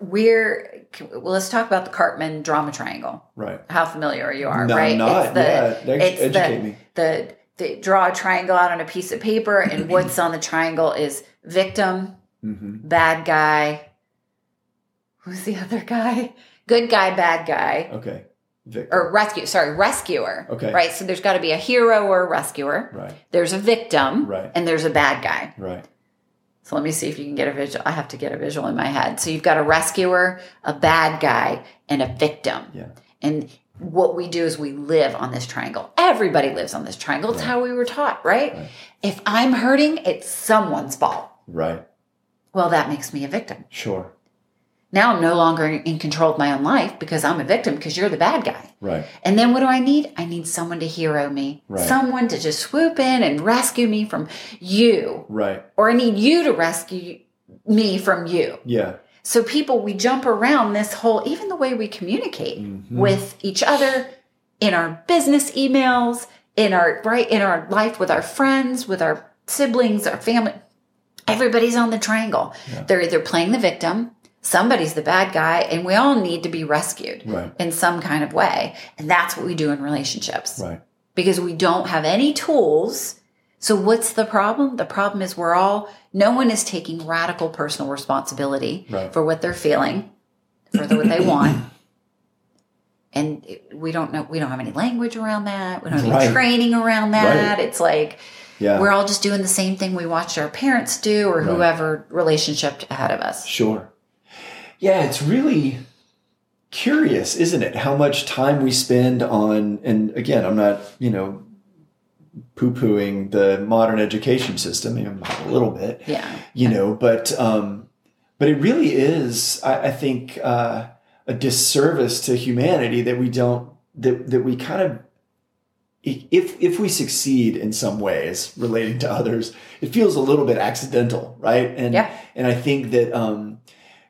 we're well, let's talk about the Karpman drama triangle.
Right.
How familiar you are,
No,
right?
not. Yeah, ex- educate
the,
me.
The, the draw a triangle out on a piece of paper, and what's on the triangle is victim,
hmm
bad guy. Who's the other guy? Good guy, bad guy,
Okay. Victim.
or rescue. Sorry, rescuer.
Okay.
Right. So there's got to be a hero or a rescuer.
Right.
There's a victim,
Right.
and there's a bad guy.
Right.
So let me see if you can get a visual. I have to get a visual in my head. So you've got a rescuer, a bad guy, and a victim.
Yeah.
And what we do is we live on this triangle. Everybody lives on this triangle. It's how we were taught, right?
Right.
If I'm hurting, it's someone's fault.
Right.
Well, that makes me a victim.
Sure.
Now I'm no longer in control of my own life because I'm a victim because you're the bad guy.
Right.
And then what do I need? I need someone to hero me,
Right.
someone to just swoop in and rescue me from you,
Right.
or I need you to rescue me from you.
Yeah.
So people, we jump around this whole, even the way we communicate
Mhm.
with each other in our business emails, in our right in our life with our friends, with our siblings, our family. Everybody's on the triangle.
Yeah.
They're either playing the victim, somebody's the bad guy, and we all need to be rescued
Right.
in some kind of way. And that's what we do in relationships
Right.
because we don't have any tools. So, what's the problem? The problem is we're all, no one is taking radical personal responsibility
Right.
for what they're feeling, for the, what they want. And it- we don't know, we don't have any language around that. We don't have any training around that.
Right.
It's like
Yeah.
we're all just doing the same thing we watched our parents do or
Right.
whoever relationship ahead of us.
Sure. Yeah, it's really curious, isn't it? How much time we spend on, and again, I'm not, you know, poo pooing the modern education system, you know, a little bit,
Yeah.
you know, but, um, but it really is, I, I think, uh, a disservice to humanity that we don't, that, that we kind of, if, if we succeed in some ways relating to others, it feels a little bit accidental, right? And,
Yeah.
and I think that, um,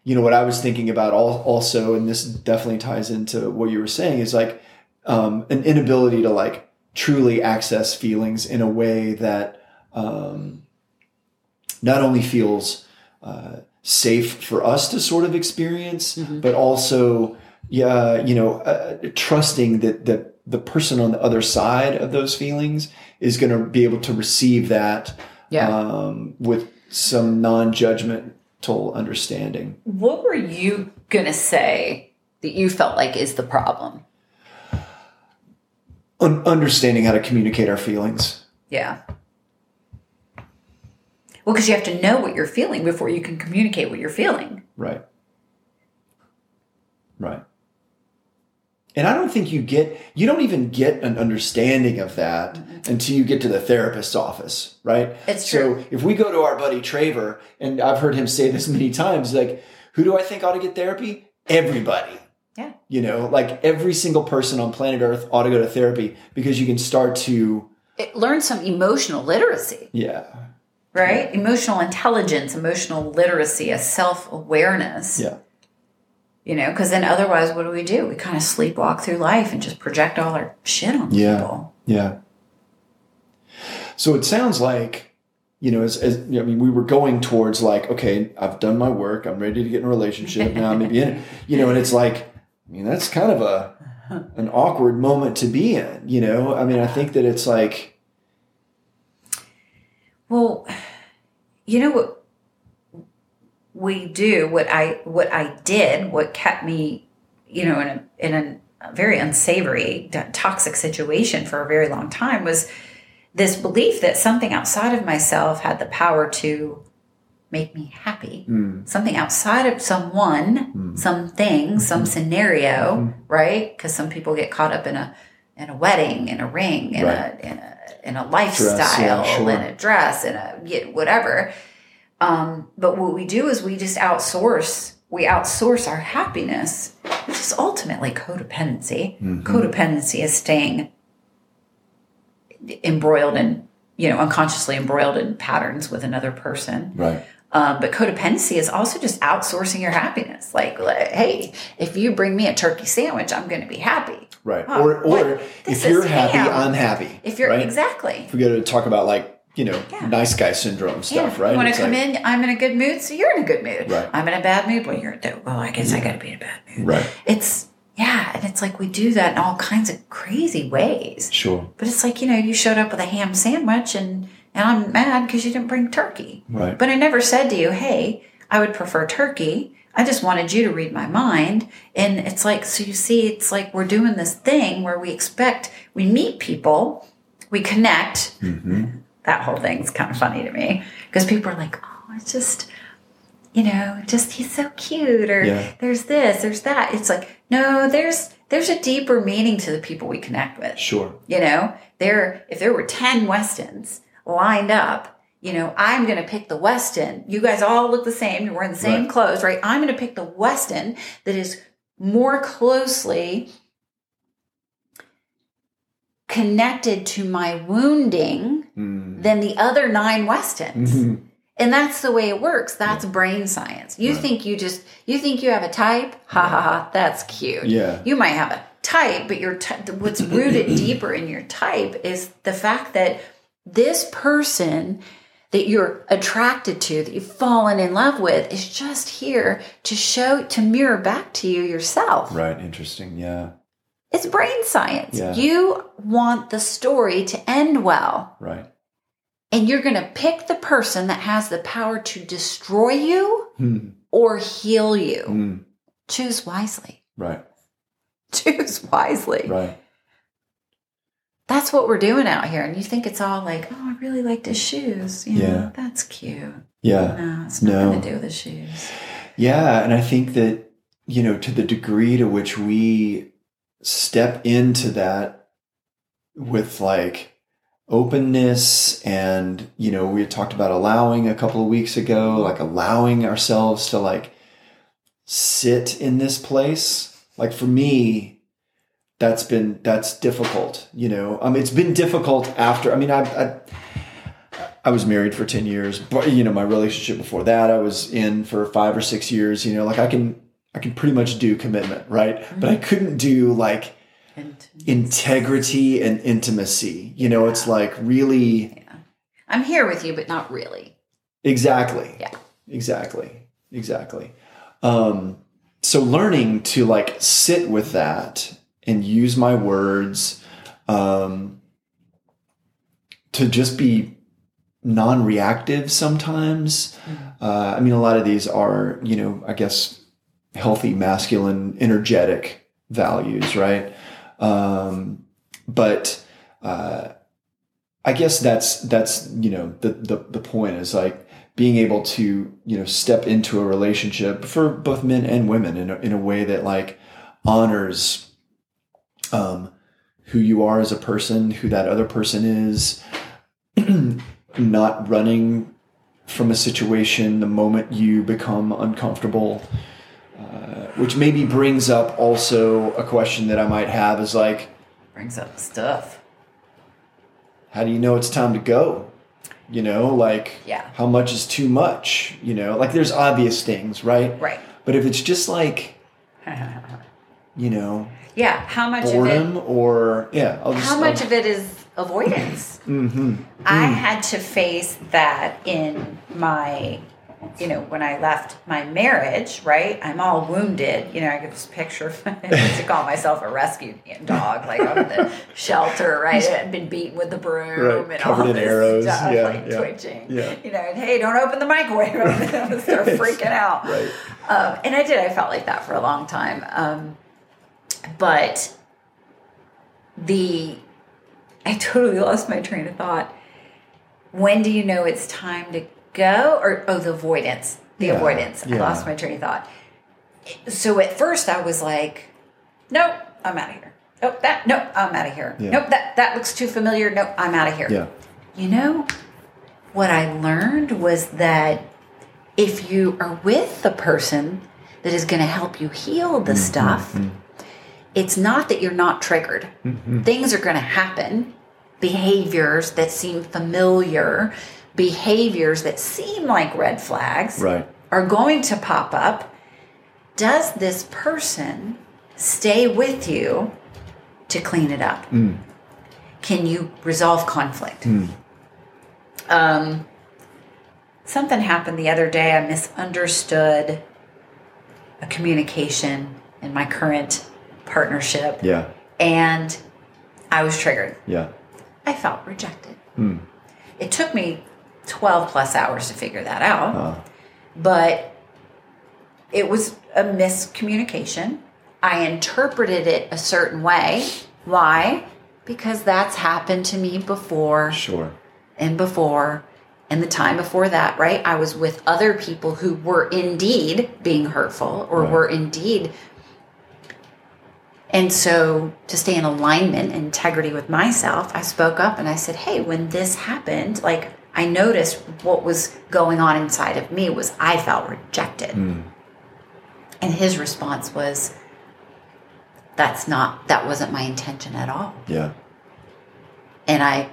you know what I was thinking about al- also, and this definitely ties into what you were saying, is like um, an inability to like truly access feelings in a way that um, not only feels uh, safe for us to sort of experience, but also, yeah, you know, uh, trusting that that the person on the other side of those feelings is going to be able to receive that
Yeah.
um, with some non-judgmental understanding.
What were you going to say that you felt like is the problem?
Un- understanding how to communicate our feelings.
Yeah. Well, because you have to know what you're feeling before you can communicate what you're feeling.
Right. Right. And I don't think you get, you don't even get an understanding of that until you get to the therapist's office, right?
It's
so
true.
if we go to our buddy Traver, and I've heard him say this many times, like, who do I think ought to get therapy? Everybody.
Yeah.
You know, like every single person on planet Earth ought to go to therapy because you can start to,
It learns some emotional literacy,
yeah,
right? Emotional intelligence, emotional literacy, a self awareness.
yeah,
You know, because then otherwise, what do we do? We kind of sleepwalk through life and just project all our shit on
Yeah.
people.
Yeah. So it sounds like you know, as, as I mean, we were going towards like, okay, I've done my work. I'm ready to get in a relationship now. Maybe in it, you know, and it's like, I mean, that's kind of a an awkward moment to be in. You know, I mean, I think that it's like,
Well, you know what we do, what I what I did, what kept me, you know, in a in a very unsavory, toxic situation for a very long time was this belief that something outside of myself had the power to make me happy. Mm. Something outside of someone, mm. something, mm-hmm. some scenario, mm-hmm. right? Because some people get caught up in a in a wedding, in a ring, in
Right.
a in a in a lifestyle,
sure.
in a dress, in a yeah, whatever. Um, but what we do is we just outsource. We outsource our happiness, which is ultimately codependency. Mm-hmm. Codependency is staying embroiled in, you know, unconsciously embroiled in patterns with another person.
right,
Um, but codependency is also just outsourcing your happiness. Like, like, hey, if you bring me a turkey sandwich, I'm going to be happy.
right.
Oh,
or or if you're happy,
ham.
I'm happy.
If you're
right?
exactly.
if we go to talk about like you know
Yeah.
nice guy syndrome stuff,
yeah.
right?
You want to come
like-
in? I'm in a good mood, so you're in a good mood.
Right.
I'm in a bad mood. Well, you're in well. I guess I got to be in a bad mood.
Right.
It's yeah, and it's like we do that in all kinds of crazy ways.
Sure.
But it's like you know, you showed up with a ham sandwich, and and I'm mad because you didn't bring turkey.
Right.
But I never said to you, hey, I would prefer turkey. I just wanted you to read my mind. And it's like, so you see, it's like we're doing this thing where we expect, we meet people, we connect. Mm-hmm. That whole thing's kind of funny to me because people are like, oh, it's just, you know, just he's so cute or
Yeah.
there's this, there's that. It's like, no, there's, there's a deeper meaning to the people we connect with.
Sure.
You know, there if there were 10 Westons lined up, you know, I'm going to pick the Weston. You guys all look the same. You're wearing the same
Right.
clothes, right? I'm going to pick the Weston that is more closely connected to my wounding
Mm.
than the other nine Westons.
Mhm.
And that's the way it works. That's brain science. You think you just you think you have a type? Ha ha ha. That's cute.
Yeah.
You might have a type, but your ty- what's rooted deeper in your type is the fact that this person that you're attracted to, that you've fallen in love with, is just here to show to mirror back to you yourself.
Right. Interesting. Yeah.
It's brain science.
Yeah.
You want the story to end well.
Right.
And you're going to pick the person that has the power to destroy you
Hmm.
or heal you.
Mm.
Choose wisely.
Right.
Choose wisely.
Right.
That's what we're doing out here. And you think it's all like, oh, I really like his shoes. You
Yeah.
know, that's cute.
Yeah.
No, it's
No.
nothing to do with the shoes.
Yeah, and I think that you know to the degree to which we step into that with like openness and you know we had talked about allowing a couple of weeks ago like allowing ourselves to like sit in this place like for me that's been that's difficult you know um it's been difficult after i mean i i I was married for 10 years, but you know, my relationship before that, I was in for five or six years, you know, like I can, I can pretty much do commitment, right? But I couldn't do like integrity and intimacy. You know, it's like really,
I'm here with you, but not really.
exactly.
Yeah.
Exactly. Exactly. Um, so learning to like sit with that and use my words, um, to just be non-reactive sometimes. Uh, I mean, a lot of these are, you know, I guess healthy, masculine, energetic values, right? Um, but uh, I guess that's that's you know the, the the point is like being able to you know step into a relationship for both men and women in a, in a way that like honors um, who you are as a person, who that other person is, not running from a situation the moment you become uncomfortable. Uh, which maybe brings up also a question that I might have is like,
Brings up stuff.
how do you know it's time to go? You know, like
Yeah.
how much is too much? You know, like there's obvious things, right?
Right.
But if it's just like, you know,
yeah. How much of
boredom
it?
or yeah, I'll just
How much
I'll-
of it is avoidance.
Mm-hmm.
I had to face that in my, you know, when I left my marriage, right? I'm all wounded. You know, I get this picture of, I used to call myself a rescue dog, like I'm in the shelter, right? I'd been beaten with the broom
Right,
and
covered
all
in
this
arrows.
stuff,
Yeah,
like
yeah,
twitching.
yeah.
You know, and, hey, don't open the microwave. I'm gonna start freaking out.
Right.
Um, and I did. I felt like that for a long time. Um, but the I totally lost my train of thought. When do you know it's time to go? Or oh, the avoidance. The
Yeah,
avoidance. I lost my train of thought. So at first I was like, nope, I'm out of here. Nope, that nope, I'm out of here.
Yeah.
Nope, that that looks too familiar. Nope, I'm out of here.
Yeah.
You know, what I learned was that if you are with the person that is going to help you heal the mm-hmm, stuff, mm-hmm. It's not that you're not triggered. Mm-hmm. Things are going to happen, behaviors that seem familiar, behaviors that seem like red flags
Right.
are going to pop up. Does this person stay with you to clean it up? Mm. Can you resolve conflict? Mm. Um, something happened the other day. I misunderstood a communication in my current partnership,
Yeah.
and I was triggered.
Yeah.
I felt rejected. It took me 12 plus hours to figure that out,
Uh,
but it was a miscommunication. I interpreted it a certain way. Why? Because that's happened to me before
sure.
and before and the time before that, right? I was with other people who were indeed being hurtful or
Right.
were indeed. And so, to stay in alignment and integrity with myself, I spoke up and I said, Hey, when this happened, like I noticed what was going on inside of me was I felt rejected. Hmm. And his response was, That's not, that wasn't my intention at all
Yeah.
and I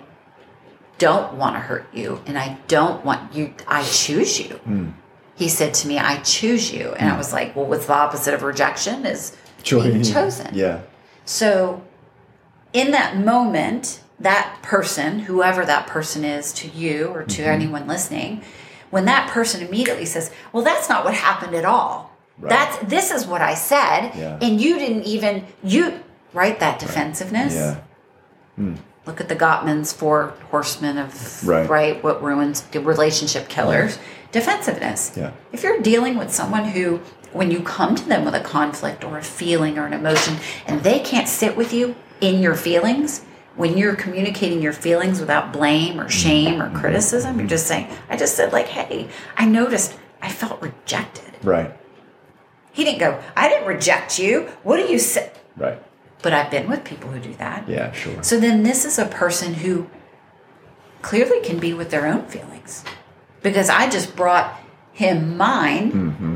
don't want to hurt you and I don't want you I choose you. Hmm. He said to me, I choose you. And I hmm. was like, Well, what's the opposite of rejection is being chosen.
Yeah.
So in that moment, that person, whoever that person is to you or to mm-hmm. anyone listening, when that person immediately says, Well, that's not what happened at all.
Right.
That's this is what I said.
Yeah.
And you didn't even you right that defensiveness
Yeah. Hmm.
look at the Gottmans four horsemen of
Right.
what ruins the relationship killers defensiveness
Yeah.
if you're dealing with someone who when you come to them with a conflict or a feeling or an emotion and they can't sit with you in your feelings when you're communicating your feelings without blame or shame or criticism you're just saying i just said like hey i noticed i felt rejected
Right.
he didn't go i didn't reject you what do you say
Right.
but i've been with people who do that
Yeah. Sure.
so then this is a person who clearly can be with their own feelings because I just brought him mine mm-hmm.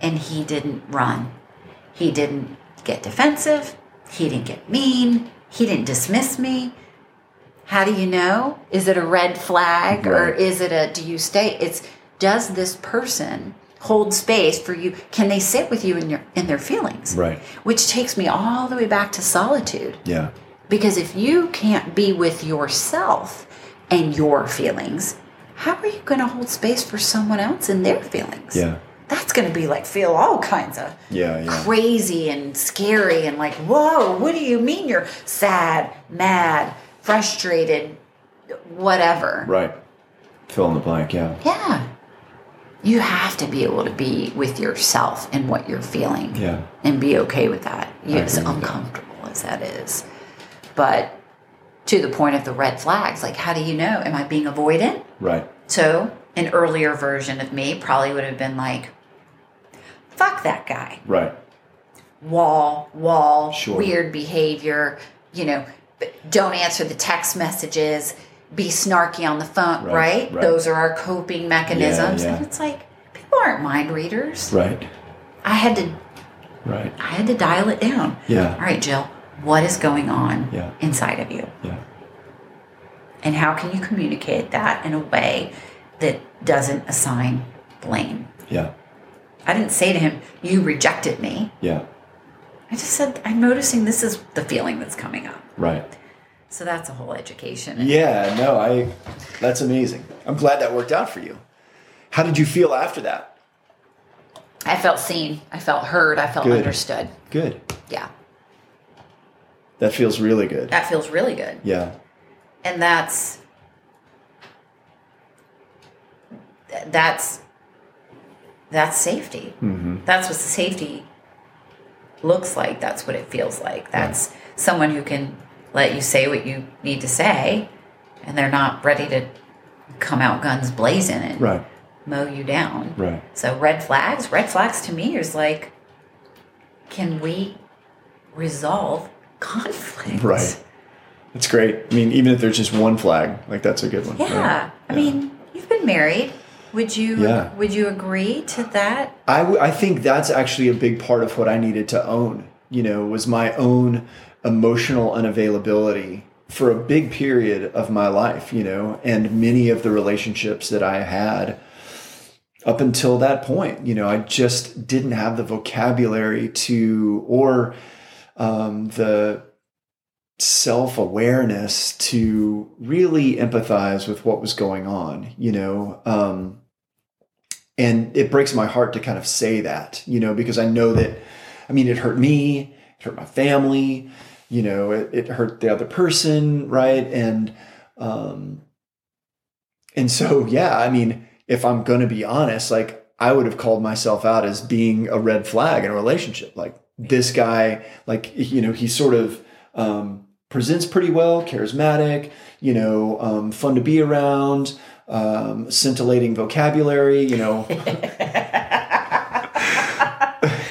And he didn't run. He didn't get defensive. He didn't get mean. He didn't dismiss me. How do you know? Is it a red flag or is it a do you stay? It's does this person hold space for you? Can they sit with you in your in their feelings?
Right.
Which takes me all the way back to solitude.
Yeah.
Because if you can't be with yourself and your feelings, how are you going to hold space for someone else and their feelings?
Yeah.
That's going to be like feel all kinds of
Yeah. Yeah.
crazy and scary and like, whoa, what do you mean you're sad, mad, frustrated, whatever?
Right. Fill in the blank. Yeah.
Yeah. You have to be able to be with yourself and what you're feeling
Yeah.
and be okay with that, as
with that.
uncomfortable as that is. But to the point of the red flags, like, how do you know? Am I being avoidant?
Right.
So, an earlier version of me probably would have been like, fuck that guy.
Right.
Wall, wall,
Sure.
weird behavior, you know, don't answer the text messages, be snarky on the phone,
Right,
right?
right.
Those are our coping mechanisms.
yeah.
And it's like, people aren't mind readers.
Right.
I had to
Right.
I had to dial it down.
Yeah.
All right, Jill, what is going on
Yeah.
inside of you?
Yeah.
And how can you communicate that in a way that doesn't assign blame?
Yeah.
I didn't say to him, You rejected me.
Yeah.
I just said, I'm noticing this is the feeling that's coming up.
Right.
So that's a whole education.
Yeah, no, I that's amazing. I'm glad that worked out for you. How did you feel after that?
I felt seen. I felt heard. I felt
Good.
understood.
Good.
Yeah.
That feels really good.
That feels really good.
Yeah.
And that's that's that's safety.
Mm-hmm.
That's what safety looks like. That's what it feels like. That's someone who can let you say what you need to say and they're not ready to come out guns blazing and
Right.
mow you down.
Right.
So red flags, red flags to me is like, can we resolve conflict?
Right. That's great. I mean, even if there's just one flag, like that's a good one.
Yeah.
right?
I mean, you've been married. Would you
Yeah.
would you agree to that?
I, w- I think that's actually a big part of what I needed to own, you know, was my own emotional unavailability for a big period of my life, you know, and many of the relationships that I had up until that point, you know, I just didn't have the vocabulary to, or um, the self awareness to really empathize with what was going on, you know. Um, and it breaks my heart to kind of say that, you know, because I know that, I mean, it hurt me, it hurt my family, you know, it, it hurt the other person, right? And, um, and so, yeah, I mean, if I'm going to be honest, like I would have called myself out as being a red flag in a relationship. Like this guy, like, you know, he sort of, um, presents pretty well, charismatic, you know, um, fun to be around, um, scintillating vocabulary, you know.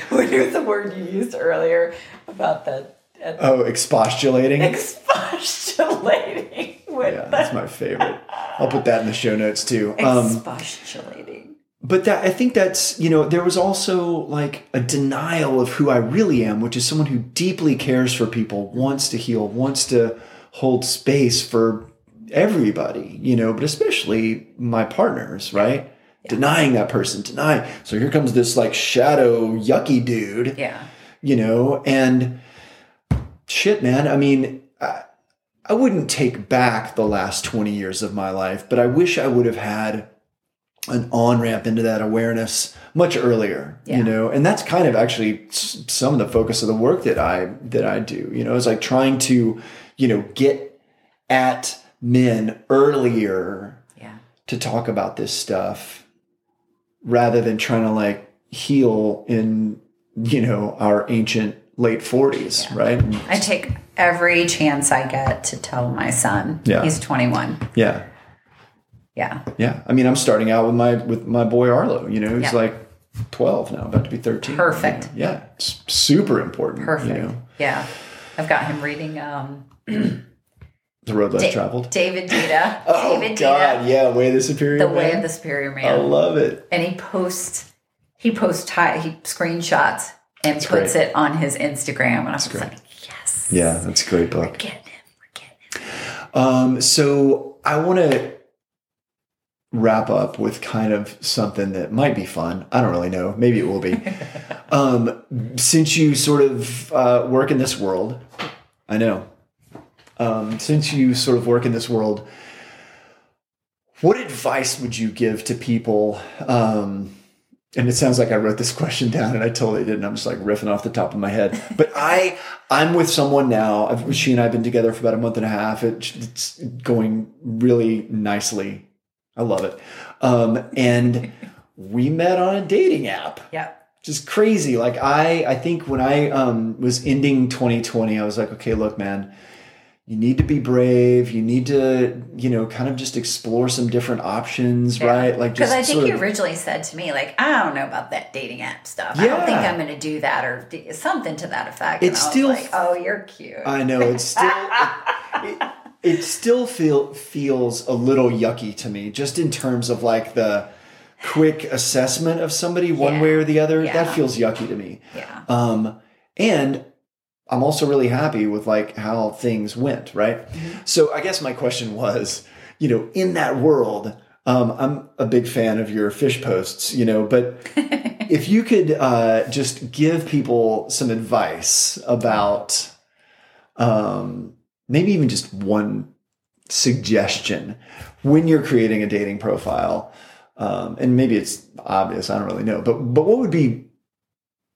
what was the word you used earlier about that?
Oh, expostulating.
expostulating?
Yeah, that's my favorite. I'll put that in the show notes too. Um,
expostulating.
but that I think that's you know there was also like a denial of who I really am, which is someone who deeply cares for people, wants to heal, wants to hold space for everybody, you know, but especially my partners, right? Denying that person, denying. So here comes this like shadow yucky dude,
Yeah.
you know, and shit, man. I mean, I, I wouldn't take back the last 20 years of my life, but I wish I would have had an on ramp into that awareness much earlier,
Yeah.
you know, and that's kind of actually some of the focus of the work that I, that I do, you know, is like trying to, you know, get at men earlier
Yeah.
to talk about this stuff rather than trying to like heal in, you know, our ancient late 40s, right?
I take every chance I get to tell my son.
Yeah.
He's 21.
Yeah.
Yeah.
Yeah. I mean, I'm starting out with my with my boy Arlo, you know, he's
Yeah.
like 12 now, about to be 13.
Perfect.
you know? Yeah. It's super important.
Perfect.
You know,
Yeah. I've got him reading um,
the road less
Da-
traveled.
David Deida.
Oh
David
God,
Deida.
yeah, Way of the Superior
The
Man.
Way of the Superior man.
I love it.
and he posts he posts hi- he screenshots and puts
great.
it on his Instagram and I was like, yes.
Yeah, that's a great book.
Getting him. We're getting him.
Um, so I want to wrap up with kind of something that might be fun. I don't really know. Maybe it will be. um, since you sort of uh, work in this world, I know. Um, since you sort of work in this world, what advice would you give to people? Um, and it sounds like I wrote this question down and I totally didn't. I'm just like riffing off the top of my head. But I, I'm with someone now. I've, she and I have been together for about a month and a half. It, it's going really nicely. I love it. Um, and we met on a dating app
Yeah.
just crazy. Like I, I think when I um, was ending 2020, I was like, okay, look, man, you need to be brave. You need to, you know, kind of just explore some different options, right? Like
Because I think you
of-
originally said to me, like, I don't know about that dating app stuff. Yeah. I don't think I'm going to do that or do, something to that effect.
It's still-
like, oh, you're cute.
I know it's still it, it, it still feel feels a little yucky to me, just in terms of like the quick assessment of somebody one
Yeah.
way or the other.
Yeah.
That feels yucky to me.
yeah.
Um, and I'm also really happy with like how things went, right?
Mm-hmm.
So I guess my question was, you know, in that world, um, I'm a big fan of your fish posts, you know, but if you could uh, just give people some advice about um, maybe even just one suggestion when you're creating a dating profile um, and maybe it's obvious i don't really know but but what would be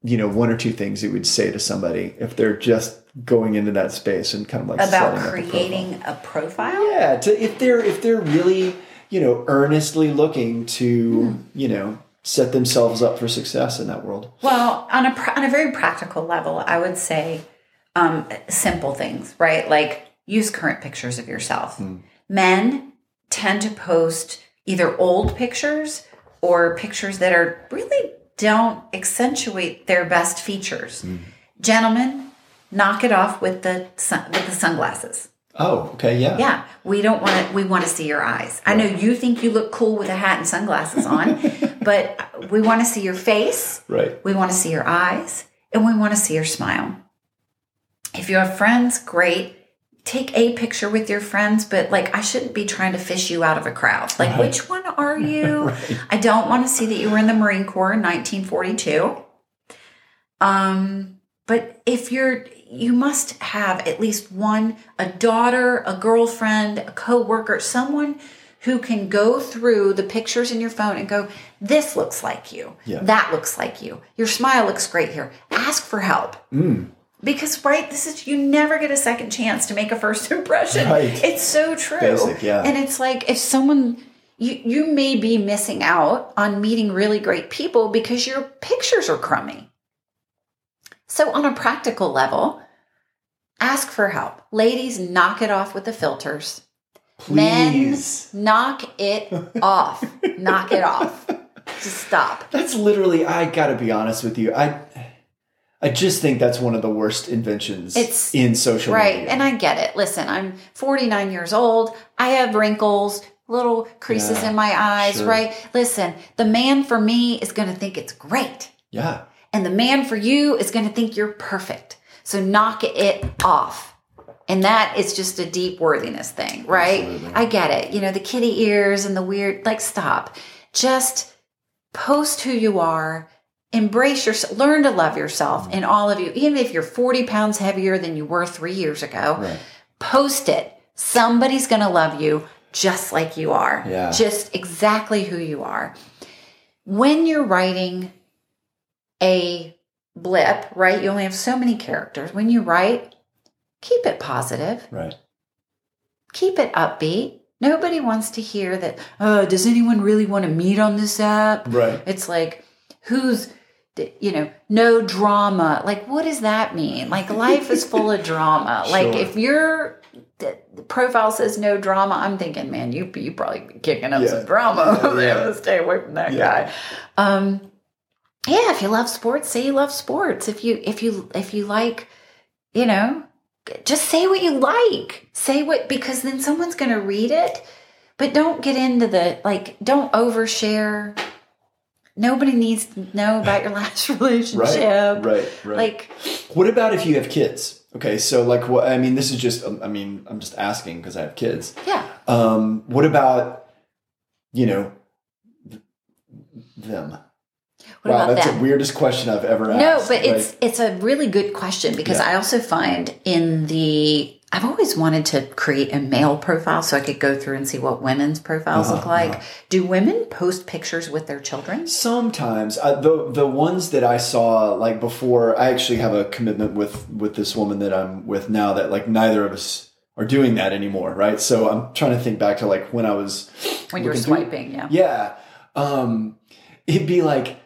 you know one or two things you would say to somebody if they're just going into that space and kind of like
about
up a profile?
creating a profile.
yeah to, if they're if they're really you know earnestly looking to you know set themselves up for success in that world
Well, on a pr- on a very practical level, I would say um, simple things, right? Like use current pictures of yourself. Men tend to post either old pictures or pictures that are really don't accentuate their best features. Mm-hmm. Gentlemen, knock it off with the sun, with the sunglasses.
oh okay yeah
Yeah, we don't want to. We want to see your eyes. I know you think you look cool with a hat and sunglasses on, but we want to see your face.
right
We want to see your eyes, and we want to see your smile. If you have friends, great. Take a picture with your friends, but like I shouldn't be trying to fish you out of a crowd. Like,
Right.
which one are you? I don't want to see that you were in the Marine Corps in 1942. Um, but if you're, you must have at least one, a daughter, a girlfriend, a coworker, someone who can go through the pictures in your phone and go, this looks like you.
Yeah.
That looks like you. Your smile looks great here. Ask for help.
Mm.
Because right, this is you never get a second chance to make a first impression.
Right.
It's so true.
Basic, yeah.
And it's like if someone you you may be missing out on meeting really great people because your pictures are crummy. So on a practical level, ask for help. Ladies, knock it off with the filters.
Please.
Men, knock it off. knock it off. Just stop.
That's literally. I gotta be honest with you. I, I just think that's one of the worst inventions
It's-
in social
Right.
media. Right.
And I get it. Listen, I'm 49 years old. I have wrinkles, little creases
Yeah,
in my eyes,
sure.
right? Listen, the man for me is going to think it's great.
yeah,
And the man for you is going to think you're perfect. So knock it off. And that is just a deep worthiness thing, right?
Absolutely.
I get it. You know, the kitty ears and the weird, like, stop. Just post who you are, embrace yourself, learn to love yourself
Mm-hmm.
in all of you. Even if you're 40 pounds heavier than you were three years ago,
right.
post it. Somebody's going to love you just like you are,
Yeah.
just exactly who you are. When you're writing a blip, right? You only have so many characters. When you write, keep it positive,
Right.
keep it upbeat. Nobody wants to hear that, oh, does anyone really want to meet on this app?
Right.
It's like, who's, you know, no drama. Like, what does that mean? Like, life is full of drama. Like,
Sure.
if your profile says no drama, I'm thinking, man, you you probably be kicking up
Yeah.
some drama.
Yeah,
stay away from that
Yeah.
guy. Um, yeah, if you love sports, say you love sports. If you if you if you like, you know, just say what you like. Say what because then someone's gonna read it. But don't get into the like. Don't overshare. Nobody needs to know about your last relationship.
Right. Right. Right.
Like,
what about if you have kids? Okay, so like, what? I mean, this is just. um, I mean, I'm just asking because I have kids.
yeah,
Um, what about, you know, th- them?
What
wow, that's the weirdest question I've ever asked.
No, but
right?
it's it's a really good question because
Yeah.
I also find in the I've always wanted to create a male profile so I could go through and see what women's profiles
Uh-huh,
look like. Do women post pictures with their children?
Sometimes uh, the the ones that I saw like before, I actually have a commitment with with this woman that I'm with now. That like neither of us are doing that anymore, right? So I'm trying to think back to like when I was
When you're
looking through-
swiping, yeah.
Yeah, um, it'd be like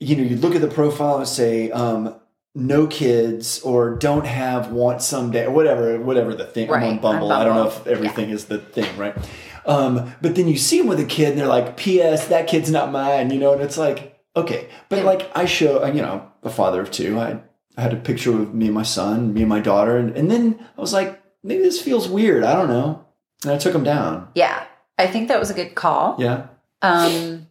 you know you'd look at the profile and say um, no kids or don't have want someday or whatever whatever the thing. I'm
Right,
on
on
Bumble. I don't know if everything is the thing, right? Um, but then you see them with a kid and they're like, P.S. That kid's not mine, you know, and it's like, okay. But
Yeah.
like I show, you know, a father of two, I, I had a picture of me and my son, me and my daughter, and, and then I was like, maybe this feels weird. I don't know. And I took them down.
Yeah. I think that was a good call.
Yeah.
Um,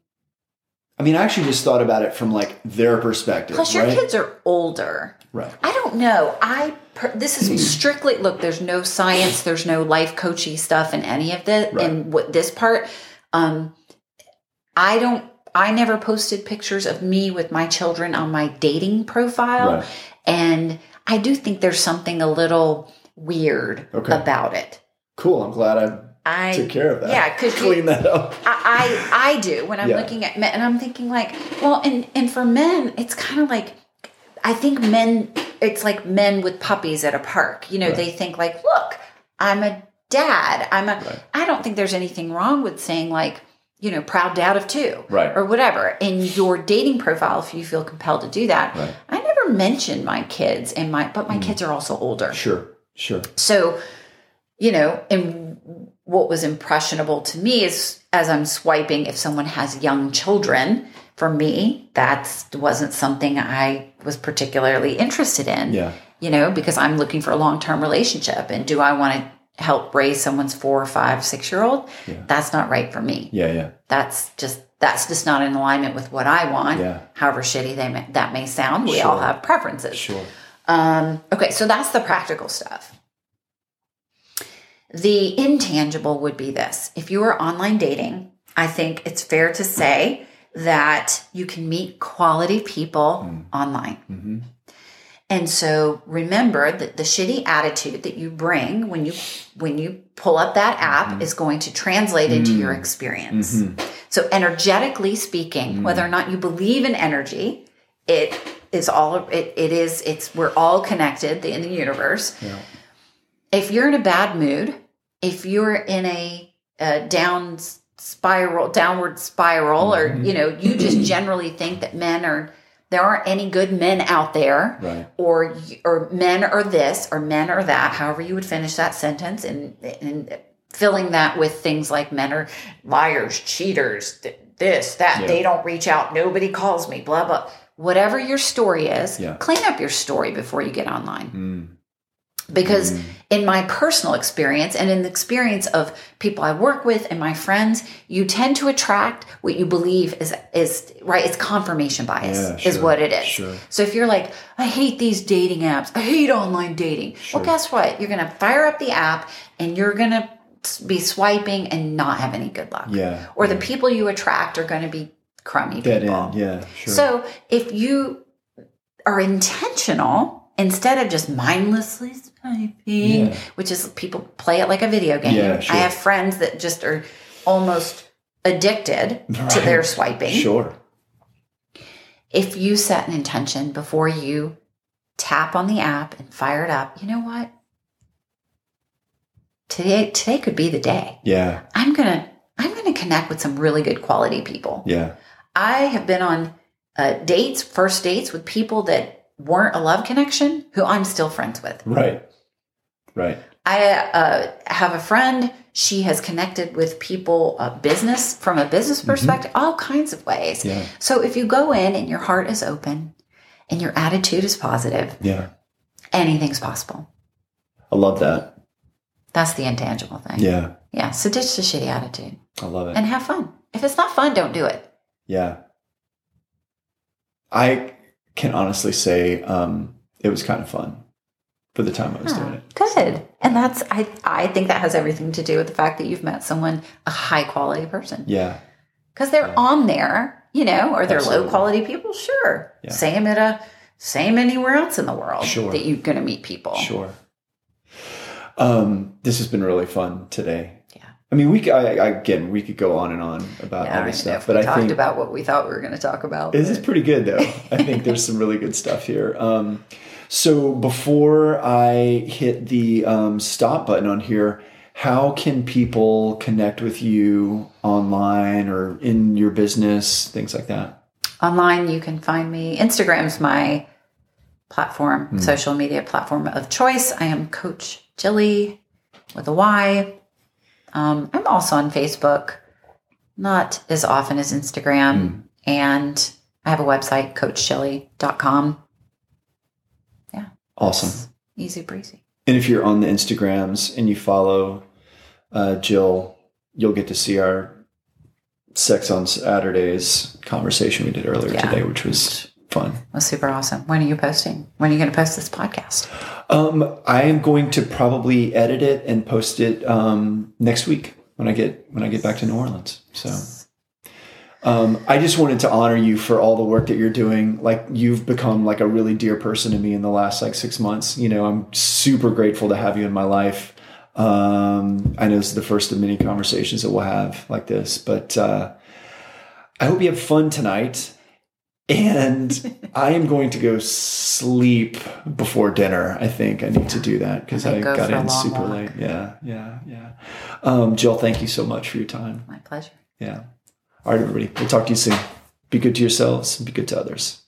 I mean, I actually just thought about it from like their perspective.
plus, your
right?
kids are older.
Right.
I don't know. I per, this is strictly look. There's no science. There's no life coachy stuff in any of the
Right.
in what this part. Um, I don't. I never posted pictures of me with my children on my dating profile,
Right.
and I do think there's something a little weird
Okay.
about it.
Cool. I'm glad I
I
took care of that.
Yeah, because
clean that up.
I, I I do when I'm
Yeah.
looking at men, and I'm thinking like, well, and and for men, it's kind of like, I think men, it's like men with puppies at a park. You know,
Right.
they think like, look, I'm a dad. I'm a.
Right.
I don't think there's anything wrong with saying like, you know, proud dad of two,
Right.
or whatever in your dating profile if you feel compelled to do that.
Right.
I never mentioned my kids in my, but
Mm.
my kids are also older.
Sure. Sure.
So, you know, and what was impressionable to me is as I'm swiping, if someone has young children, for me, that wasn't something I was particularly interested in.
Yeah.
You know, because I'm looking for a long term relationship. And do I want to help raise someone's four or five, six year old?
Yeah.
That's not right for me.
Yeah. Yeah.
That's just. That's just not in alignment with what I want.
Yeah.
However shitty they may, that may sound, we all have preferences.
Sure.
Um, okay, so that's the practical stuff. The intangible would be this. If you are online dating, I think it's fair to say that you can meet quality people online.
hmm
And so remember that the shitty attitude that you bring when you when you pull up that app is going to translate into your experience.
Mhm.
So energetically speaking, whether or not you believe in energy, it is all it, it is it's we're all connected in the universe.
Yeah.
If you're in a bad mood, if you're in a, a down spiral, downward spiral, or you know, you just generally think that men are there aren't any good men out there
Right.
or or men are this or men are that however you would finish that sentence and and filling that with things like men are liars cheaters th- this that
Yeah.
they don't reach out nobody calls me blah blah whatever your story is
Yeah.
clean up your story before you get online
Mm.
Because
Mm.
in my personal experience and in the experience of people I work with and my friends, you tend to attract what you believe is is right. It's confirmation bias
Yeah,
is what it is.
sure.
So if you're like, I hate these dating apps, I hate online dating.
Sure.
Well, guess what? You're gonna fire up the app and you're gonna be swiping and not have any good luck.
Yeah.
Or the people you attract are gonna be crummy
Dead
people.
end. Yeah. Sure.
So if you are intentional instead of just mindlessly swiping,
Yeah.
which is people play it like a video game.
Yeah, sure.
I have friends that just are almost addicted to their swiping.
Sure.
If you set an intention before you tap on the app and fire it up, you know what? Today today could be the day.
Yeah.
I'm going to I'm going to connect with some really good quality people.
Yeah.
I have been on uh, dates, first dates with people that weren't a love connection who I'm still friends with.
Right. Right.
I uh, have a friend. She has connected with people, uh, business from a business perspective, all kinds of ways.
Mm-hmm. Yeah.
So if you go in and your heart is open and your attitude is positive,
Yeah.
anything's possible.
I love that.
That's the intangible thing.
Yeah.
Yeah. So ditch the shitty attitude
I love it.
and have fun. If it's not fun, don't do it.
Yeah. I can honestly say um, it was kind of fun for the time I was doing it.
Good. And that's I I think that has everything to do with the fact that you've met someone a high quality person.
Yeah.
Because they're
Yeah.
on there, you know, or they're
Absolutely.
low quality people, sure.
Yeah.
Same at a same anywhere else in the world
Sure.
that you're gonna meet people.
Sure. Um, this has been really fun today.
Yeah.
I mean, we I, again we could go on and on about
Yeah,
all this stuff,
we
but I
talked
think
about what we thought we were gonna talk about.
This is pretty good, though. I think there's some really good stuff here. Um, so before I hit the um, stop button on here, how can people connect with you online or in your business, things like that?
online you can find me. Instagram's my platform,
Hmm.
social media platform of choice. I am Coach Jilly with a Y. Um, I'm also on Facebook, not as often as Instagram.
Hmm.
And I have a website, coachjilly.com.
Awesome.
Easy breezy.
And if you're on the Instagrams and you follow uh, Jill, you'll get to see our Sex on Saturdays conversation we did earlier
Yeah.
today, which was fun.
was super awesome. When are you posting? When are you going to post this podcast?
Um, I am going to probably edit it and post it um, next week when I get when I get back to New Orleans. So, Um, I just wanted to honor you for all the work that you're doing. Like you've become like a really dear person to me in the last like six months. You know, I'm super grateful to have you in my life. Um, I know this is the first of many conversations that we'll have like this, but uh, I hope you have fun tonight. And I am going to go sleep before dinner. I think I need to do that because I,
go
got in super
walk.
late. Yeah, yeah, yeah. Um, Jill, thank you so much for your time.
My pleasure.
Yeah. All right, everybody. We'll talk to you soon. Be good to yourselves and be good to others.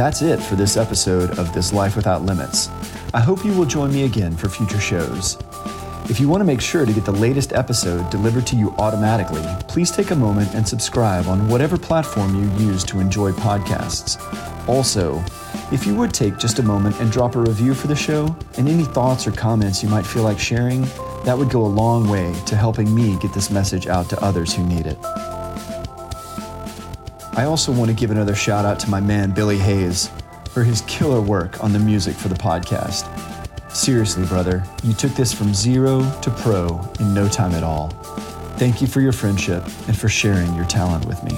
That's it for this episode of This Life Without Limits. I hope you will join me again for future shows. If you want to make sure to get the latest episode delivered to you automatically, please take a moment and subscribe on whatever platform you use to enjoy podcasts. Also, if you would take just a moment and drop a review for the show and any thoughts or comments you might feel like sharing, that would go a long way to helping me get this message out to others who need it. I also want to give another shout out to my man Billy Hayes for his killer work on the music for the podcast. Seriously, brother, you took this from zero to pro in no time at all. Thank you for your friendship and for sharing your talent with me.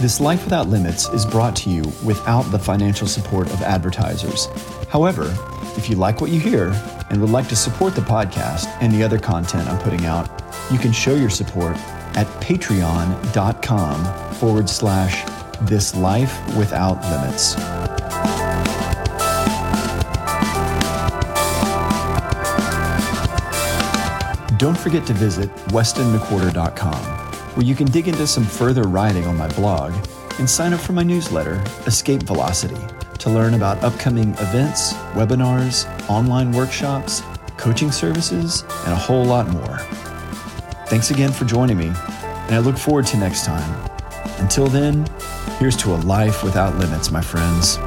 This Life Without Limits is brought to you without the financial support of advertisers. However, if you like what you hear and would like to support the podcast and the other content I'm putting out, you can show your support at patreon.com forward slash this life without limits. Don't forget to visit westonmcwhorter.com, where you can dig into some further writing on my blog and sign up for my newsletter, Escape Velocity, to learn about upcoming events, webinars, online workshops, coaching services, and a whole lot more. Thanks again for joining me, and I look forward to next time. Until then, here's to a life without limits, my friends.